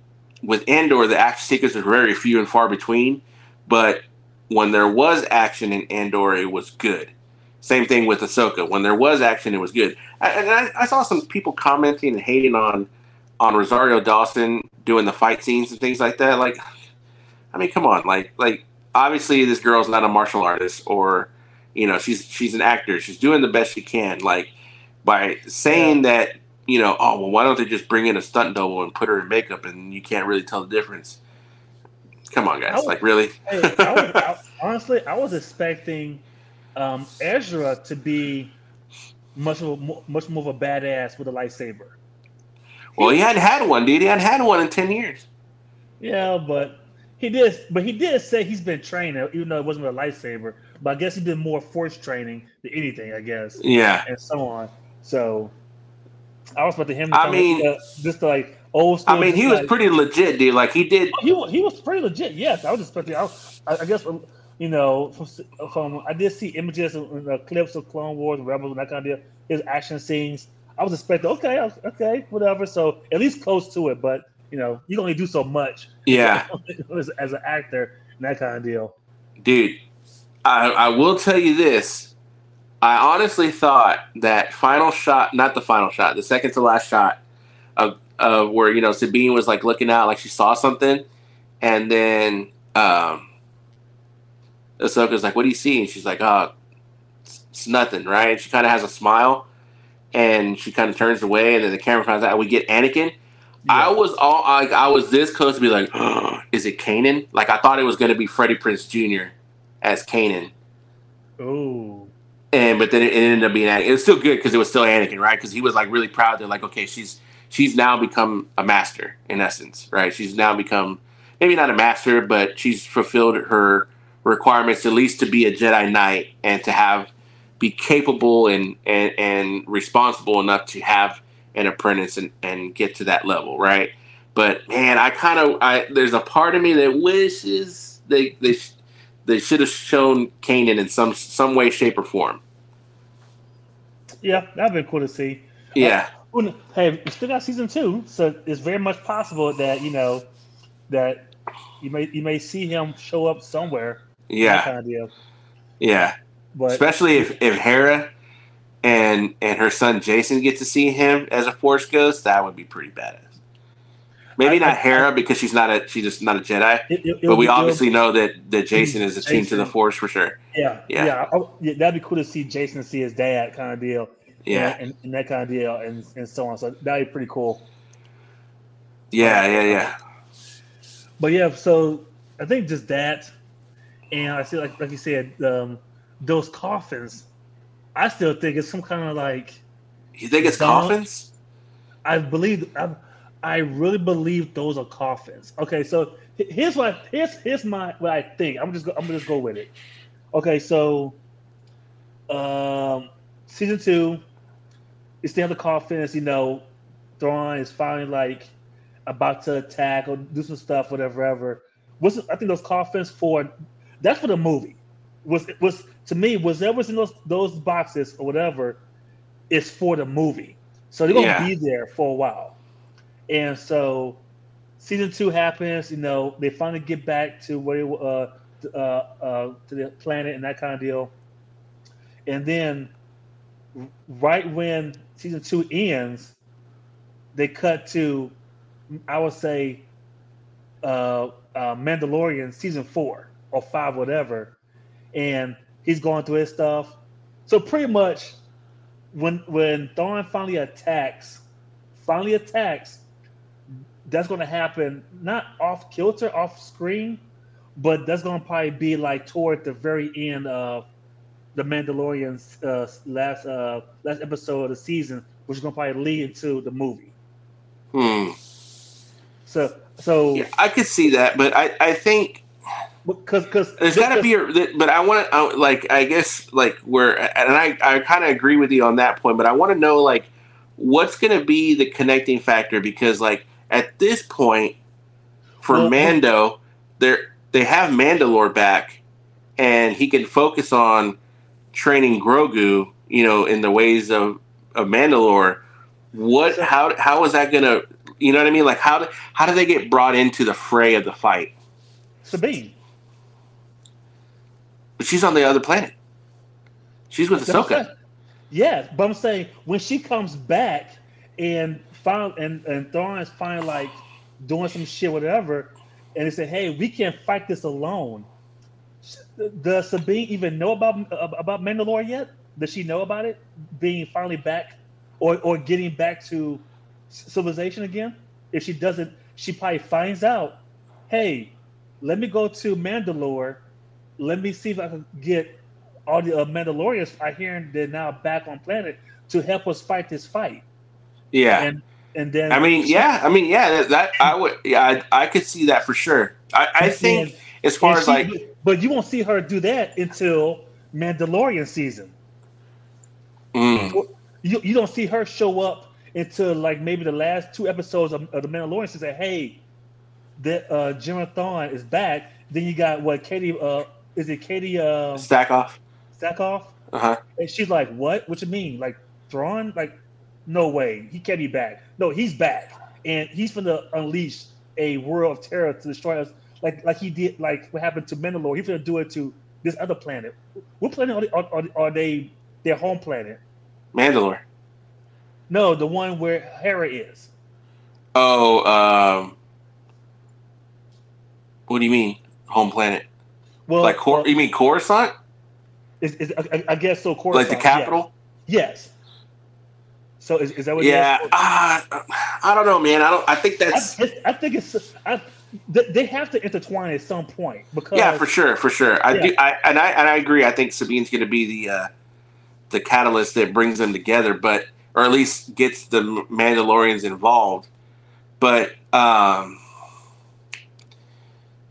Speaker 1: with Andor, the action sequences were very few and far between, but when there was action in Andor, it was good. Same thing with Ahsoka. When there was action, it was good. And I, I, saw some people commenting and hating on on Rosario Dawson doing the fight scenes and things like that. Like, I mean, come on, like, like obviously this girl's not a martial artist, or you know, she's she's an actor. She's doing the best she can. Like by saying that, you know, oh well, why don't they just bring in a stunt double and put her in makeup and you can't really tell the difference? Come on, guys, was, like really? [LAUGHS]
Speaker 2: hey, I was, I, honestly, I was expecting um, Ezra to be much of a, much more of a badass with a lightsaber.
Speaker 1: Well, he hadn't had one, dude. He hadn't had one in ten years.
Speaker 2: Yeah, but he did. But he did say he's been training, even though it wasn't a lightsaber. But I guess he did more force training than anything. I guess.
Speaker 1: Yeah.
Speaker 2: And so on. So I was about to him.
Speaker 1: I mean,
Speaker 2: uh, just like old. School,
Speaker 1: I mean, he was pretty legit, dude. Like he did.
Speaker 2: He was, he was pretty legit. Yes, I was expecting. I, was, I, I guess you know, from, from I did see images and uh, clips of Clone Wars and Rebels and that kind of deal. His action scenes. I was expecting, okay, okay, whatever. So at least close to it, but you know, you can only do so much.
Speaker 1: Yeah, [LAUGHS]
Speaker 2: as, as, an actor and that kind of deal.
Speaker 1: Dude, I, I will tell you this. I honestly thought that final shot, not the final shot, the second to last shot of, of where you know Sabine was like looking out like she saw something, and then um, Ahsoka's like, "What do you see?" And she's like, "Oh, it's, it's nothing, right?" And she kind of has a smile, and she kind of turns away, and then the camera finds out we get Anakin. Yeah. I was all like, I was this close to be like, oh, [GASPS] "Is it Kanan?" Like I thought it was going to be Freddie Prinze Jr. as Kanan.
Speaker 2: Oh.
Speaker 1: And but then it, it ended up being Anakin. It was still good because it was still Anakin, right? Because he was like really proud. They're like, okay, she's she's now become a master in essence, right? She's now become maybe not a master, but she's fulfilled her requirements at least to be a Jedi Knight and to have be capable and and, and responsible enough to have an apprentice and, and get to that level, right? But man, I kind of I there's a part of me that wishes they they they should have shown Kanan in some some way, shape, or form.
Speaker 2: Yeah, that'd be cool to see.
Speaker 1: Yeah.
Speaker 2: Uh, hey, we still got season two, so it's very much possible that you know that you may you may see him show up somewhere
Speaker 1: yeah. Kind of. Yeah. But, Especially if, if Hera and and her son Jacen get to see him as a Force ghost, that would be pretty badass. Maybe I, not I, Hera I, because she's not a she's just not a Jedi. It, it, but we obviously know that that Jacen is a team to the Force for sure.
Speaker 2: Yeah, yeah, yeah. Oh, yeah that'd be cool to see Jacen see his dad kind of deal.
Speaker 1: Yeah,
Speaker 2: and, and, that kind of deal, and, and so on. So that'd be pretty cool.
Speaker 1: Yeah, yeah, yeah.
Speaker 2: But yeah, so I think just that and I see, like like you said, um, those coffins. I still think it's some kind of like.
Speaker 1: You think it's dump. coffins?
Speaker 2: I believe. I, I really believe those are coffins. Okay, so here's what here's here's my what I think. I'm just go, I'm gonna just go with it. Okay, so um, season two, you still have the coffins. You know, Thrawn is finally like about to attack or do some stuff, whatever. Ever. What's I think those coffins for that's for the movie. Was was to me was in those those boxes or whatever is for the movie. So they're gonna
Speaker 1: Yeah.
Speaker 2: be there for a while. And so season two happens, you know, they finally get back to where they, uh, uh, uh, to the planet and that kind of deal. And then, right when season two ends, they cut to, I would say, uh, uh, Mandalorian season four or five, whatever, and he's going through his stuff. So pretty much, when when Thrawn finally attacks, finally attacks, that's going to happen not off kilter, off screen, but that's going to probably be like toward the very end of the Mandalorian's uh, last uh, last episode of the season, which is going to probably lead into the movie.
Speaker 1: Hmm.
Speaker 2: So so
Speaker 1: Yeah, I could see that, but I, I think
Speaker 2: because because
Speaker 1: there's got to be a. But I want to uh, like I guess like where and I I kind of agree with you on that point, but I want to know like what's going to be the connecting factor because like at this point for
Speaker 2: Well,
Speaker 1: Mando, they're they have Mandalore back, and he can focus on training Grogu, you know, in the ways of of Mandalore. What how how is that gonna you know what I mean? Like how do, how do they get brought into the fray of the fight?
Speaker 2: Sabine.
Speaker 1: But she's on the other planet. She's with
Speaker 2: That's what I'm
Speaker 1: Ahsoka.
Speaker 2: saying. Yes, but I'm saying when she comes back and found and and Thrawn is finally like doing some shit, whatever, and they say, "Hey, we can't fight this alone." Does Sabine even know about about Mandalore yet? Does she know about it being finally back, or or getting back to civilization again? If she doesn't, she probably finds out. Hey, let me go to Mandalore. Let me see if I can get all the uh, Mandalorians I hear they're now back on planet to help us fight this fight.
Speaker 1: Yeah.
Speaker 2: And and then
Speaker 1: I mean,
Speaker 2: she-
Speaker 1: yeah. I mean, yeah. That, that I would. Yeah, I, I could see that for sure. I, I think
Speaker 2: and-
Speaker 1: as far as
Speaker 2: she-
Speaker 1: like,
Speaker 2: but you won't see her do that until Mandalorian season.
Speaker 1: mm,
Speaker 2: You you don't see her show up until like maybe the last two episodes of, of the Mandalorian to say, hey, that uh Jim Thrawn is back. Then you got what Katie uh is it Katie um
Speaker 1: stack off.
Speaker 2: Stackoff?
Speaker 1: Uh huh.
Speaker 2: And she's like, "What? What you mean? Like Thrawn? Like, no way, he can't be back. No, he's back, and he's gonna unleash a world of terror to destroy us, like like he did, like what happened to Mandalore. He's gonna do it to this other planet. What planet? Are, are, are they their home planet?
Speaker 1: Mandalore.
Speaker 2: No, the one where Hera is.
Speaker 1: Oh, um, what do you mean home planet?
Speaker 2: Well,
Speaker 1: like Cor-
Speaker 2: well,
Speaker 1: you mean Coruscant?
Speaker 2: is, is, I, I guess so. Coruscant,
Speaker 1: Like the capital?
Speaker 2: Yes. yes. So is, is that what?
Speaker 1: Yeah. Ah, I don't know, man. I don't. I think that's.
Speaker 2: I, I think it's. I, they they have to intertwine at some point because
Speaker 1: Yeah, for sure, for sure. I
Speaker 2: Yeah.
Speaker 1: do, I and I and I agree. I think Sabine's going to be the uh, the catalyst that brings them together, but or at least gets the Mandalorians involved. But um,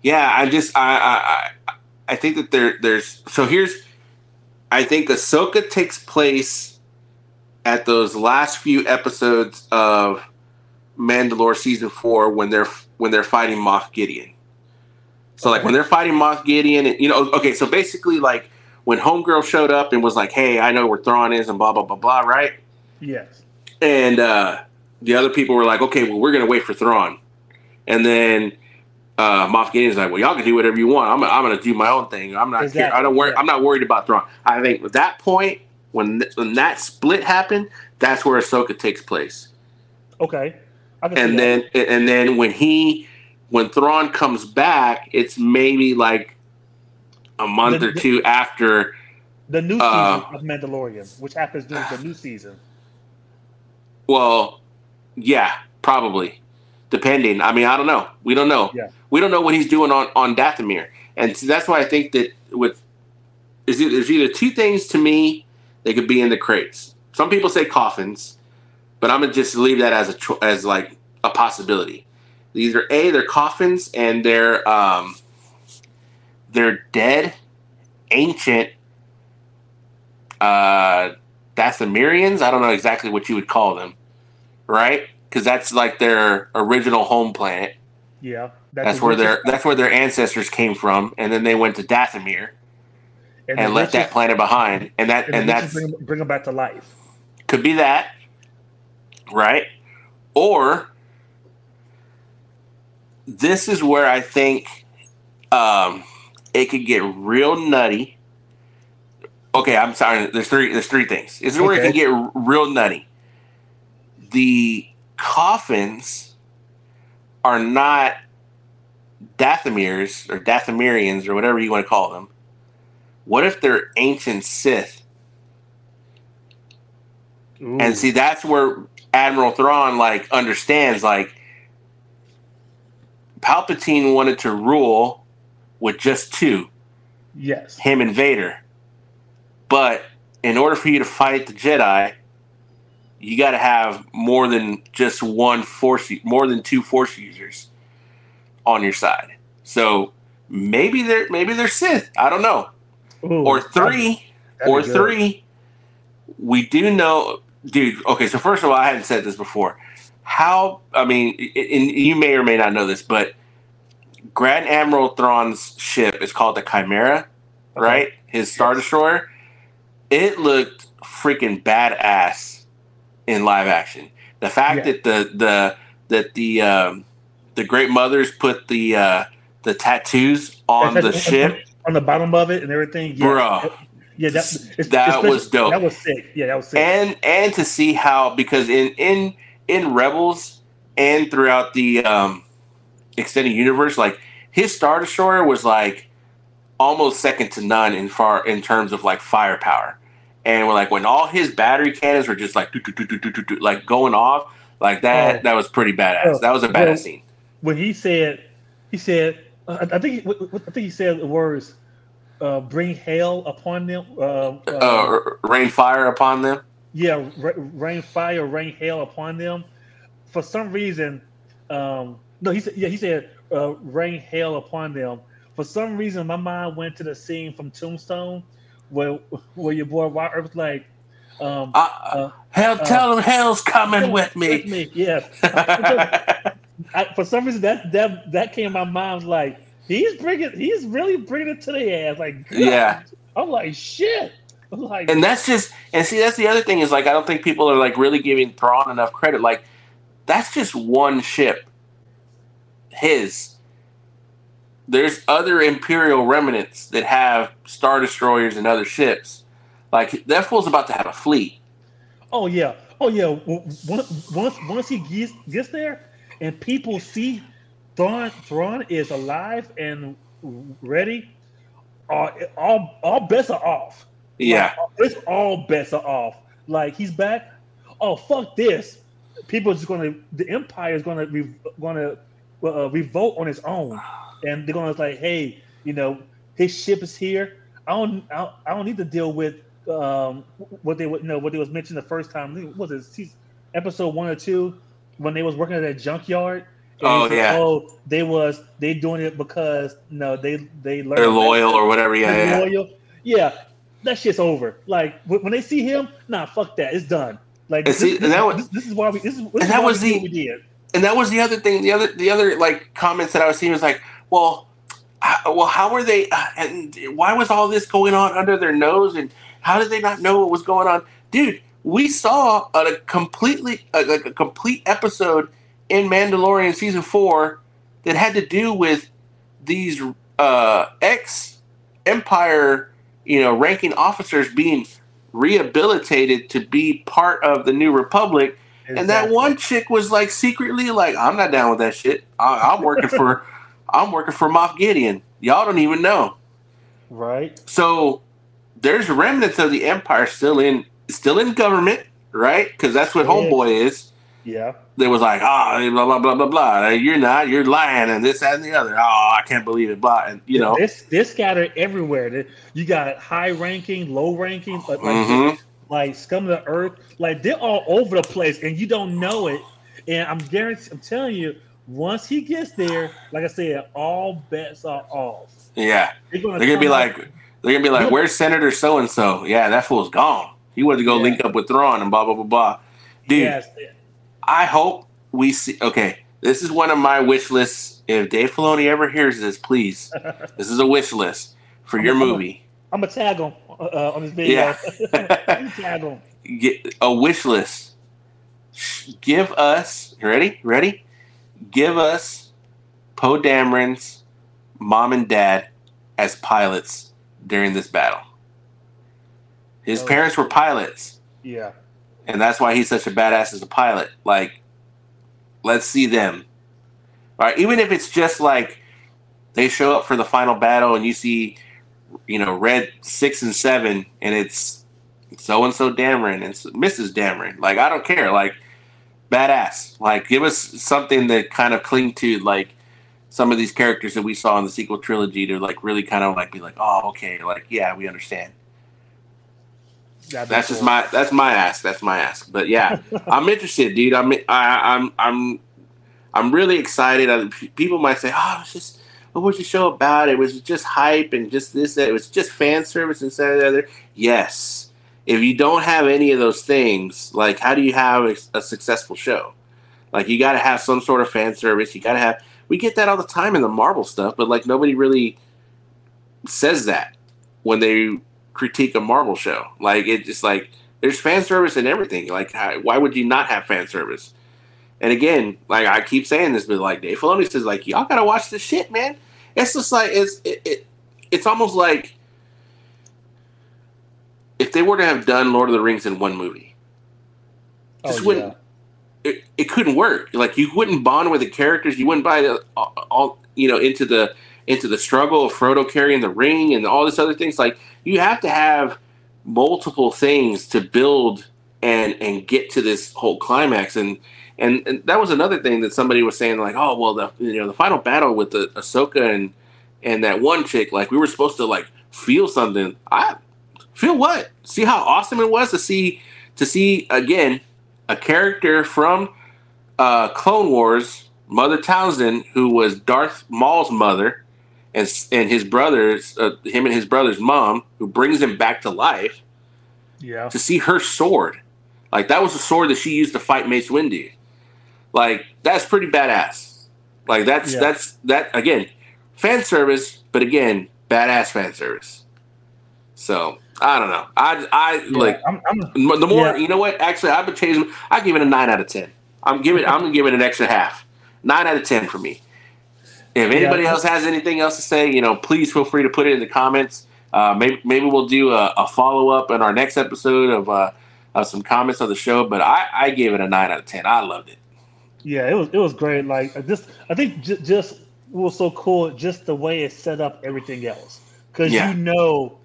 Speaker 1: yeah, I just I I I think that there there's so here's I think Ahsoka takes place at those last few episodes of Mandalore season four when they're when they're fighting Moff Gideon. So like when they're fighting Moff Gideon, and you know, okay, so basically like when Homegirl showed up and was like, "Hey, I know where Thrawn is," and blah blah blah blah, right?
Speaker 2: yes.
Speaker 1: And uh, the other people were like, "Okay, well, we're gonna wait for Thrawn," and then uh, Moff Gideon's like, "Well, y'all can do whatever you want. I'm I'm gonna do my own thing. I'm not care.
Speaker 2: Exactly,
Speaker 1: I don't worry.
Speaker 2: yeah.
Speaker 1: I'm not worried about Thrawn." I think at that point when th- when that split happened, that's where Ahsoka takes place
Speaker 2: Okay.
Speaker 1: And
Speaker 2: that.
Speaker 1: then and then when he when Thrawn comes back, it's maybe like a month
Speaker 2: The-
Speaker 1: or two after.
Speaker 2: the new
Speaker 1: uh,
Speaker 2: season of Mandalorian, which happens during the [SIGHS] new season.
Speaker 1: Well, yeah, probably, depending. I mean, I don't know. We don't know.
Speaker 2: Yeah.
Speaker 1: We don't know what he's doing on on Dathomir, and so that's why I think that with is it, there's either two things to me they could be in the crates. Some people say coffins, but I'm gonna just leave that as a cho- as like a possibility. Either a they're coffins and they're um they're dead, ancient, uh, Dathomirians. I don't know exactly what you would call them, right? Because that's like their original home planet.
Speaker 2: Yeah,
Speaker 1: That's where their that's where their ancestors came from, and then they went to Dathomir and,
Speaker 2: the
Speaker 1: left that planet behind, and that
Speaker 2: and,
Speaker 1: and that's
Speaker 2: bring, bring them back to life.
Speaker 1: could be that, right? Or this is where I think um, it could get real nutty. Okay, I'm sorry. There's three. There's three things. This is where it can get real nutty. The coffins are not Dathomirirs or Dathomirians or whatever you want to call them. What if they're ancient Sith?
Speaker 2: Ooh.
Speaker 1: And see, that's where Admiral Thrawn like understands like Palpatine wanted to rule with just two,
Speaker 2: yes,
Speaker 1: him and Vader. But in order for you to fight the Jedi, you got to have more than just one force, more than two force users on your side. So maybe they're maybe they're Sith. I don't know.
Speaker 2: Ooh,
Speaker 1: Or three,
Speaker 2: that'd be
Speaker 1: or three, we do know, dude. Okay, so first of all, I hadn't said this before. How? I mean, and you may or may not know this, but Grand Admiral Thrawn's ship is called the Chimera, right? His Star Destroyer. It looked freaking badass in live action. The fact
Speaker 2: Yeah.
Speaker 1: that the the that the um, the Great Mothers put the uh, the tattoos on the
Speaker 2: That's-
Speaker 1: ship,
Speaker 2: on the bottom of it and everything. Yeah,
Speaker 1: Bruh.
Speaker 2: Yeah, that, it's-
Speaker 1: That was dope.
Speaker 2: That was sick. Yeah, that was sick.
Speaker 1: and and to see how because in in in rebels and throughout the um extended universe like his star destroyer was like almost second to none in far in terms of like firepower and we're like when all his battery cannons were just like doo, doo, doo, doo, doo, doo, like going off like that that was pretty badass that was a badass scene
Speaker 2: when he said, he said, uh, I think, he- I think he said the words, uh, "Bring hail upon them." Uh, uh,
Speaker 1: uh, rain fire upon them
Speaker 2: yeah, ra- rain fire, rain hail upon them. For some reason, um, no, he said, yeah, he said, uh, rain hail upon them. For some reason, my mind went to the scene from Tombstone, where where your boy Robert was like, um,
Speaker 1: uh,
Speaker 2: uh,
Speaker 1: hell tell them hell's coming with me
Speaker 2: with me, yes. I, for some reason, that that that came my mind like he's bringing, he's really bringing it to the ass. Like, God.
Speaker 1: Yeah.
Speaker 2: I'm like shit. I'm like,
Speaker 1: and that's just and see that's the other thing is like I don't think people are like really giving Thrawn enough credit. Like that's just one ship. His. There's other Imperial remnants that have star destroyers and other ships. Like that fool's about to have a fleet.
Speaker 2: oh yeah, oh yeah. Once once once he gets gets there, and people see Thrawn Thrawn is alive and ready, uh, all all bets are off.
Speaker 1: Yeah.
Speaker 2: Like, it's all bets are off. Like he's back. Oh fuck this! People are just gonna. The empire is gonna re, gonna uh, revolt on its own, [SIGHS] [SIGHS] [SIGHS] and they're gonna like, hey, you know, his ship is here. I don't. I don't, I don't need to deal with um what they would you know what they was mentioned the first time. What was it episode one or two when they was working at that junkyard? And
Speaker 1: Oh,
Speaker 2: said,
Speaker 1: yeah.
Speaker 2: Oh, they was they doing it because no, they they learned
Speaker 1: They're loyal or whatever. Yeah,
Speaker 2: loyal. Yeah, that shit's over. Like when when they see him, nah, fuck that. It's done. Like this,
Speaker 1: see,
Speaker 2: this,
Speaker 1: that was-
Speaker 2: this, this is why we. This is, this
Speaker 1: and that was the-
Speaker 2: did.
Speaker 1: and that was the other thing. The other, the other like comments that I was seeing was like, well, how, well, how were they? Uh, and why was all this going on under their nose? And how did they not know what was going on, dude? We saw a, a completely, a, like a complete episode in Mandalorian season four that had to do with these uh, ex Empire, you know, ranking officers being rehabilitated to be part of the New Republic and that one chick was like secretly like, I'm not down with that shit. I, I'm working for, I'm working for Moff Gideon. Y'all don't even know.
Speaker 2: right?
Speaker 1: So there's remnants of the Empire still in, still in government, right? Because that's what
Speaker 2: Yeah.
Speaker 1: Homeboy is.
Speaker 2: Yeah,
Speaker 1: They was like, ah, blah blah blah blah blah. You're not. You're lying, and this that, and the other. Oh, I can't believe it. Blah, and you know.
Speaker 2: this this scattered everywhere. You got high ranking, low ranking, like like,
Speaker 1: Mhm.
Speaker 2: like scum of the earth. Like they're all over the place, and you don't know it. And I'm guarantee, I'm telling you, once he gets there, like I said, all bets are off.
Speaker 1: Yeah,
Speaker 2: They're gonna,
Speaker 1: they're gonna be
Speaker 2: come
Speaker 1: like, they're gonna be like, where's Senator so and so? Yeah, that fool's gone. He wanted to go
Speaker 2: Yeah.
Speaker 1: link up with Thrawn and blah blah blah blah. Dude,
Speaker 2: Yes.
Speaker 1: I hope we see. Okay, this is one of my wish lists. If Dave Filoni ever hears this, please, [LAUGHS] this is a wish list for your
Speaker 2: I'm a-
Speaker 1: movie.
Speaker 2: I'm gonna tag him uh, on this video.
Speaker 1: Yeah. [LAUGHS]
Speaker 2: Tag him. [LAUGHS]
Speaker 1: Get a wish list. Give us. Ready? Ready? Give us Poe Dameron's mom and dad as pilots during this battle. His
Speaker 2: Oh.
Speaker 1: parents were pilots.
Speaker 2: Yeah.
Speaker 1: and that's why he's such a badass as a pilot. Like, let's see them. All right, even if it's just like they show up for the final battle and you see, you know, red six and seven, and it's so and so Dameron and Mrs. Dameron. Like, I don't care. Like, badass. Like, give us something that kind of cling to like some of these characters that we saw in the sequel trilogy to like really kind of like be like, oh, okay, like yeah, we understand. That's just my that's my ask. That's my ask. But yeah, [LAUGHS] I'm interested, dude. I'm I, I'm I'm I'm really excited. I, people might say, "Oh, it's just what was the show about? It was just hype and just this. That. It was just fan service and so the other." Yes. If you don't have any of those things, like how do you have a, a successful show? Like you got to have some sort of fan service. You got to have. We get that all the time in the Marvel stuff, but like nobody really says that when they critique a Marvel show. Like it's just like there's fan service and everything. Like how, why would you not have fan service? And again, like I keep saying this, but like Dave Filoni says, like y'all gotta watch this shit, man. It's just like it's it, it it's almost like if they were to have done Lord of the Rings in one movie,
Speaker 2: Oh,
Speaker 1: just wouldn't it, it couldn't work. Like you wouldn't bond with the characters. You wouldn't buy the, all, all you know into the into the struggle of Frodo carrying the ring and all this other things. Like you have to have multiple things to build and and get to this whole climax. And and, and that was another thing that somebody was saying like, oh well, the you know the final battle with the Ahsoka and and that one chick, like we were supposed to like feel something. I feel what? See how awesome it was to see to see again a character from uh, Clone Wars, Mother Talzin, who was Darth Maul's mother, and and his brothers, uh, him and his brother's mom, who brings him back to life.
Speaker 2: Yeah.
Speaker 1: To see her sword, like that was the sword that she used to fight Mace Windu. Like that's pretty badass. Like that's
Speaker 2: Yeah.
Speaker 1: that's that again, fan service, but again, badass fan service. So I don't know. I I
Speaker 2: Yeah,
Speaker 1: like
Speaker 2: I'm, I'm,
Speaker 1: The more
Speaker 2: Yeah.
Speaker 1: you know what? Actually, I've been changing. I give it a nine out of ten. I'm giving. I'm gonna give it an extra half. Nine out of ten for me. If anybody
Speaker 2: Yeah.
Speaker 1: else has anything else to say, you know, please feel free to put it in the comments. Uh, maybe maybe we'll do a, a follow up in our next episode of uh, of some comments on the show. But I, I gave it a nine out of ten. I loved it.
Speaker 2: yeah, it was it was great. Like I just I think j- just was so cool, just the way it set up everything else, because you know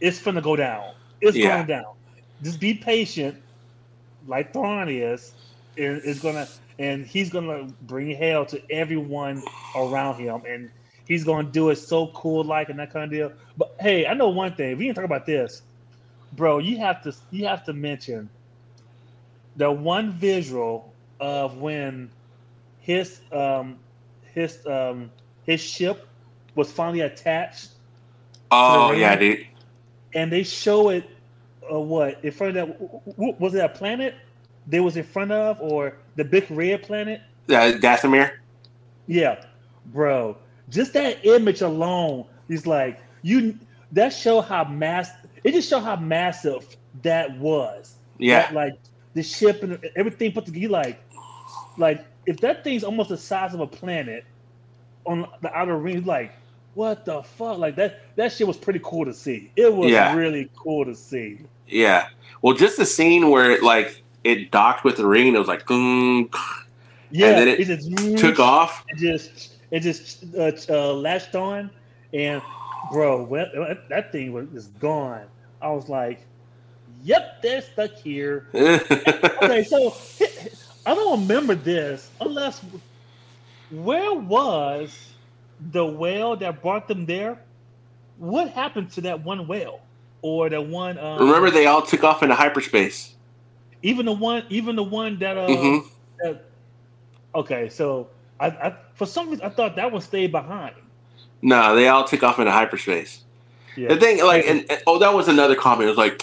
Speaker 2: it's gonna go down. It's
Speaker 1: Yeah.
Speaker 2: going down. Just be patient, like Thrawn is, and is gonna and he's gonna bring hell to everyone around him, and he's gonna do it so cool, like and that kind of deal. But hey, I know one thing. We can talk about this, bro. You have to you have to mention the one visual of when his um his um his ship was finally attached
Speaker 1: Oh yeah, dude.
Speaker 2: And they show it uh, what in front of that w- w- was it a planet they was in front of or the big red planet
Speaker 1: Uh, Dathomir.
Speaker 2: yeah bro just that image alone is like you that show how mass it just show how massive that was
Speaker 1: Yeah,
Speaker 2: That, like the ship and everything put together. Like, like if that thing's almost the size of a planet on the outer ring, like what the fuck? Like that that shit was pretty cool to see. It was
Speaker 1: Yeah.
Speaker 2: really cool to see.
Speaker 1: yeah. Well, just the scene where it like it docked with the ring and it was like,
Speaker 2: Yeah,
Speaker 1: then it
Speaker 2: just
Speaker 1: took off.
Speaker 2: It just it just uh, uh, latched on, and bro, when that thing was is gone. I was like, "Yep, they're stuck here." [LAUGHS] okay, so I don't remember this unless where was the whale that brought them there? What happened to that one whale or the one? Um,
Speaker 1: Remember, they all took off into hyperspace.
Speaker 2: even the one, even the one that. Uh,
Speaker 1: Mhm.
Speaker 2: that okay, so I, I for some reason I thought that one stayed behind.
Speaker 1: No, they all took off into hyperspace.
Speaker 2: Yeah.
Speaker 1: The thing, like, and, and- oh, that was another comment. It was like,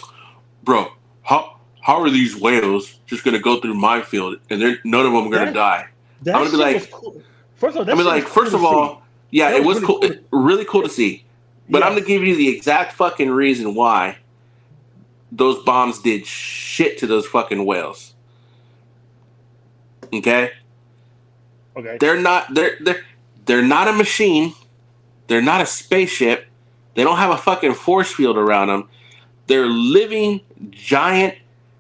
Speaker 1: bro, how how are these whales just gonna go through minefield and they're none of them are gonna
Speaker 2: That-
Speaker 1: die?
Speaker 2: That
Speaker 1: I'm gonna be like-
Speaker 2: cool. First of all, that
Speaker 1: I mean, like
Speaker 2: cool
Speaker 1: first of all, yeah,
Speaker 2: That
Speaker 1: it
Speaker 2: was
Speaker 1: was
Speaker 2: really
Speaker 1: cool, really cool to see. But I'm gonna give you the exact fucking reason why those bombs did shit to those fucking whales. Okay,
Speaker 2: Okay.
Speaker 1: they're not they're they're they're not a machine. They're not a spaceship. They don't have a fucking force field around them. They're living giant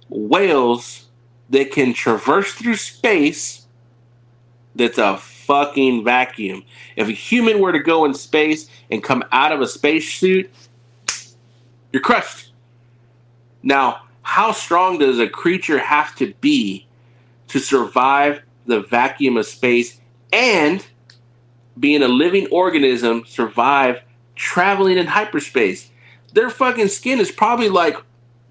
Speaker 1: whales that can traverse through space. That's a fucking vacuum. If a human were to go in space and come out of a spacesuit, you're crushed. Now, how strong does a creature have to be to survive the vacuum of space and being a living organism survive traveling in hyperspace? Their fucking skin is probably like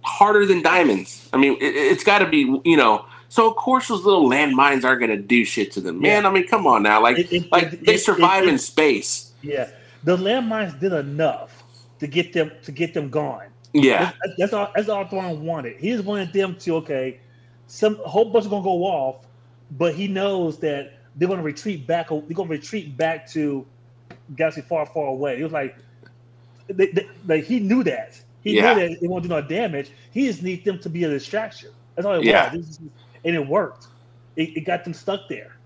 Speaker 1: harder than diamonds. I mean, it, it's got to be, you know. So of course those little landmines aren't gonna do shit to them, man.
Speaker 2: Yeah.
Speaker 1: I mean, come on now, like,
Speaker 2: It- it-
Speaker 1: like
Speaker 2: it-
Speaker 1: they survive in space.
Speaker 2: Yeah, the landmines did enough to get them to get them gone.
Speaker 1: Yeah,
Speaker 2: That's, that's all. That's all Thrawn wanted. He just wanted them to okay, some a whole bunch are gonna go off, but he knows that they're gonna retreat back. They're gonna retreat back to galaxy far, far away. It was like, they, they, like he knew that. He
Speaker 1: Yeah.
Speaker 2: knew that it won't do no damage. He just needs them to be a distraction. That's all it
Speaker 1: Yeah.
Speaker 2: was. This is- and it worked. It, it got them stuck there.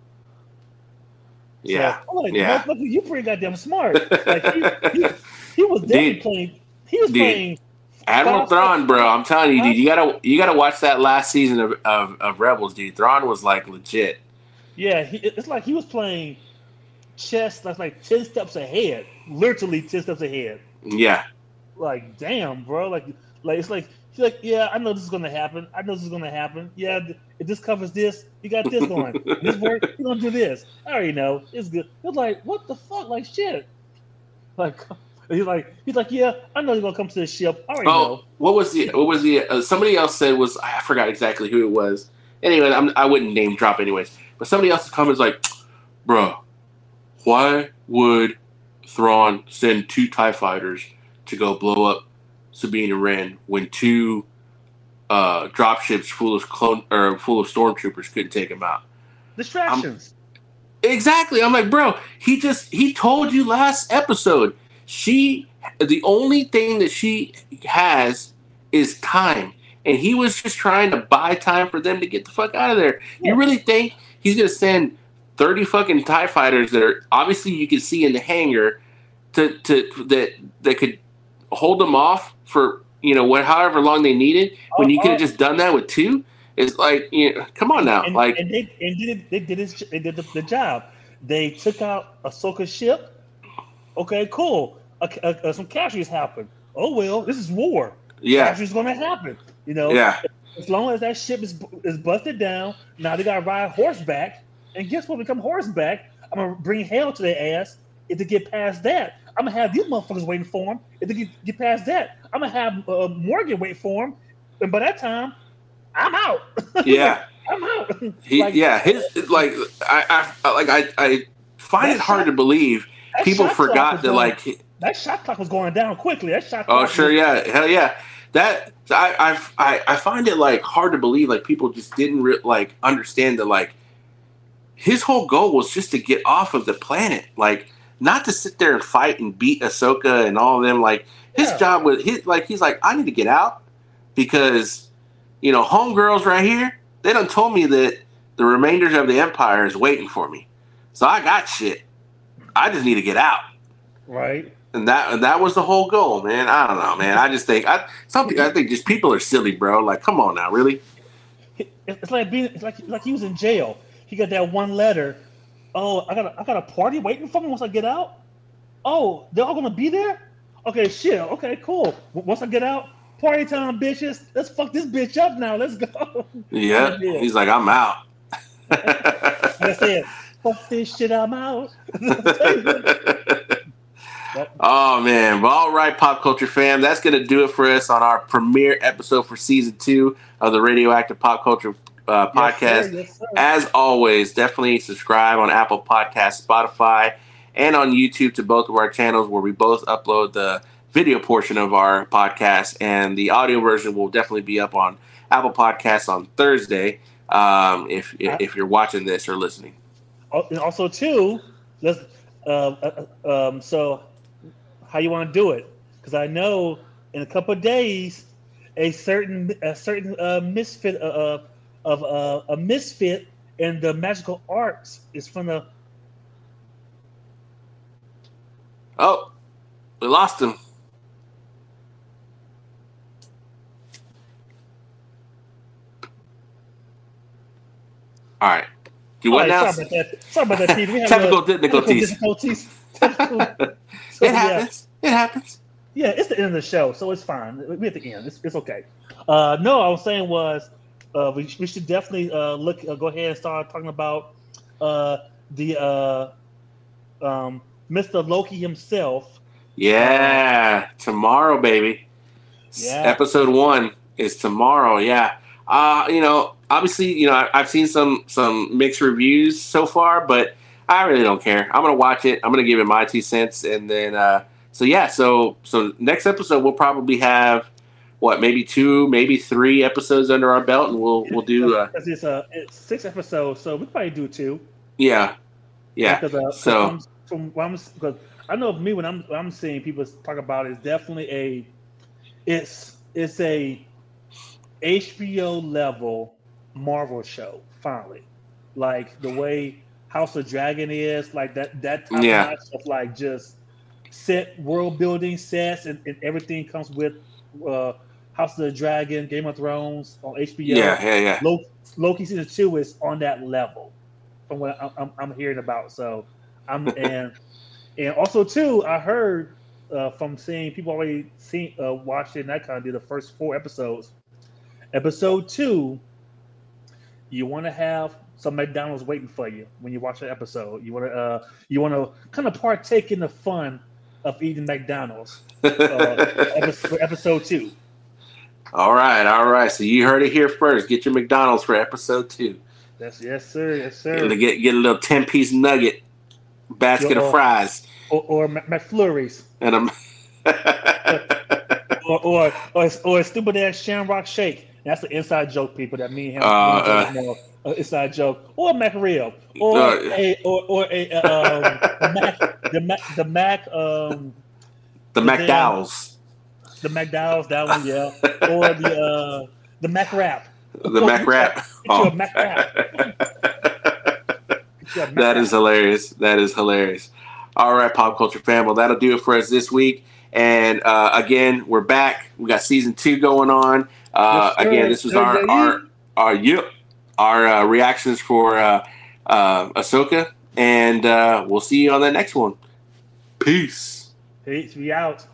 Speaker 1: Yeah.
Speaker 2: I'm like,
Speaker 1: yeah.
Speaker 2: motherfucker, you pretty goddamn smart. Like he, [LAUGHS] he, he was definitely
Speaker 1: Dude.
Speaker 2: playing. He was
Speaker 1: Dude.
Speaker 2: playing.
Speaker 1: Admiral. Thrawn, bro. I'm telling you, dude. You gotta you gotta watch that last season of, of, of Rebels, dude. Thrawn was like legit.
Speaker 2: Yeah, he, it's like he was playing chess. That's like ten steps ahead, literally ten steps ahead.
Speaker 1: Yeah,
Speaker 2: Like, damn, bro. Like, like it's like he's like, yeah, I know this is gonna happen. I know this is gonna happen. Yeah, if this covers this, you got this going. [LAUGHS] this work, you gonna do this. I already know. It's good. It's like, what the fuck? Like, shit. Like, [LAUGHS] he's like, he's like, yeah, I know you're gonna come to the ship. I already
Speaker 1: Oh,
Speaker 2: know.
Speaker 1: what was the what was the uh, somebody else said was I forgot exactly who it was. Anyway, I'm, I wouldn't name drop anyways. But somebody else's comment is like, "Bro, why would Thrawn send two Tie fighters to go blow up Sabine and Wren when two uh, dropships full of clone or full of stormtroopers couldn't take him out?"
Speaker 2: Distractions.
Speaker 1: Exactly. I'm like, bro, he just he told you last episode. She the only thing that she has is time. And he was just trying to buy time for them to get the fuck out of there.
Speaker 2: Yeah.
Speaker 1: You really think he's gonna send 30 fucking TIE fighters that are obviously you can see in the hangar to to that that could hold them off for you know what however long they needed when you
Speaker 2: Oh,
Speaker 1: could
Speaker 2: oh.
Speaker 1: have just done that with two? It's like you know, come on now.
Speaker 2: and,
Speaker 1: like
Speaker 2: and they and did they did they did the, the job. They took out a Ahsoka's ship. Okay, cool. Uh, uh, some casualties happened. Oh well, this is war.
Speaker 1: yeah.
Speaker 2: Casualties going to happen. You know,
Speaker 1: Yeah.
Speaker 2: as long as that ship is is busted down, now they got to ride horseback. And guess what? Become horseback. I'm gonna bring hell to their ass if they get past that. I'm gonna have these motherfuckers waiting for him. If they get, get past that, I'm gonna have uh, Morgan wait for him. And by that time, I'm out. [LAUGHS]
Speaker 1: Yeah.
Speaker 2: I'm out.
Speaker 1: He,
Speaker 2: Like,
Speaker 1: yeah, his like I, I like I, I find it hard
Speaker 2: shot-
Speaker 1: to believe people forgot that
Speaker 2: going-
Speaker 1: like
Speaker 2: that shot clock was going down quickly. That shot Clock
Speaker 1: oh
Speaker 2: sure
Speaker 1: yeah hell yeah that I, I I I find it like hard to believe like people just didn't re- like understand that like his whole goal was just to get off of the planet like not to sit there and fight and beat Ahsoka and all of them like his
Speaker 2: Yeah.
Speaker 1: job was his like he's like I need to get out because you know homegirls right here they done told me that the remainders of the empire is waiting for me so I got shit I just need to get out
Speaker 2: Right.
Speaker 1: and that and that was the whole goal, man. I don't know, man. I just think I something I think just people are silly, bro. Like, come on now, really?
Speaker 2: It's like being. It's like like he was in jail. He got that one letter. Oh, I got a, I got a party waiting for me once I get out. Oh, they're all gonna be there. Okay, shit. Okay, cool. Once I get out, party time, bitches. Let's fuck this bitch up now. Let's go. [LAUGHS]
Speaker 1: Yeah. He's like, I'm out. [LAUGHS]
Speaker 2: That's it. fuck this shit. I'm out. [LAUGHS]
Speaker 1: oh man. Well, all right, pop culture fam. That's gonna do it for us on our premiere episode for season two of the Radioactive Pop Culture uh, podcast.
Speaker 2: Yes, sir, yes, sir.
Speaker 1: As always, definitely subscribe on Apple Podcasts, Spotify, and on YouTube to both of our channels where we both upload the video portion of our podcast, and the audio version will definitely be up on Apple Podcasts on Thursday. Um, if if you're watching this or listening.
Speaker 2: And also, too, let's. Um, uh, uh, um, so, how you want to do it? Because I know in a couple of days, a certain a certain uh, misfit uh, uh of uh, a misfit and the magical arts is from the.
Speaker 1: Oh, we lost him. All right. Do what now? Sorry about that. Sorry about that. We have technical difficulties. difficulties. [LAUGHS] so, it happens. Yeah. It happens.
Speaker 2: Yeah, it's the end of the show, so it's fine. We're at the end. It's, it's okay. Uh, no, I was saying was uh, we, we should definitely uh, look uh, go ahead and start talking about uh, the uh, um, Mr. Loki himself.
Speaker 1: Yeah, tomorrow, baby. Yeah. Episode one is tomorrow. Yeah. Uh, you know, obviously, you know, I, have seen some some mixed reviews so far, but I really don't care. I'm gonna watch it. I'm gonna give it my two cents, and then uh, so yeah. So so next episode we'll probably have what maybe two, maybe three episodes under our belt, and we'll we'll do. Uh,
Speaker 2: it's, uh, it's six episodes, so we probably do two.
Speaker 1: Yeah, yeah. Because, uh, so
Speaker 2: I'm, from what I'm, because I know me when I'm when I'm seeing people talk about it, it's definitely a, it's it's a HBO level Marvel show, finally. Like the way House of Dragon is, like that that type yeah. of like just set world building sets and, and everything comes with uh, House of the Dragon, Game of Thrones on HBO.
Speaker 1: Yeah, yeah, yeah.
Speaker 2: Loki, Loki season two is on that level from what I'm, I'm, hearing about. So I'm [LAUGHS] and and also too, I heard uh, from seeing people already seen uh, watched it that kind of did the first four episodes. Episode two you want to have some McDonald's waiting for you when you watch the episode. You want to uh, you want to kind of partake in the fun of eating McDonald's. [LAUGHS] Uh, episode, episode two.
Speaker 1: All right, all right. So you heard it here first. Get your McDonald's for episode two.
Speaker 2: Yes, yes, sir, yes, sir.
Speaker 1: Get get a little ten piece nugget basket or, of fries,
Speaker 2: or, or McFlurries,
Speaker 1: and a [LAUGHS]
Speaker 2: or, or or or a stupid ass Shamrock Shake. That's an inside joke, people. That me and him. Uh, uh, uh, inside joke, or McReal, or uh, a or or a um, the Mac, the Mac, the Mac, um,
Speaker 1: the McDowells,
Speaker 2: the McDowells, that one, yeah, or the uh, the Mac Rap,
Speaker 1: the Mac Rap, oh. Mac Rap. that is hilarious. That is hilarious. All right, pop culture fam. Well, that'll do it for us this week. And uh, again, we're back. We got season two going on. Uh, yes, again, this is our our our yep our uh, reactions for uh, uh, Ahsoka, and uh, we'll see you on the next one. Peace.
Speaker 2: Peace. We out.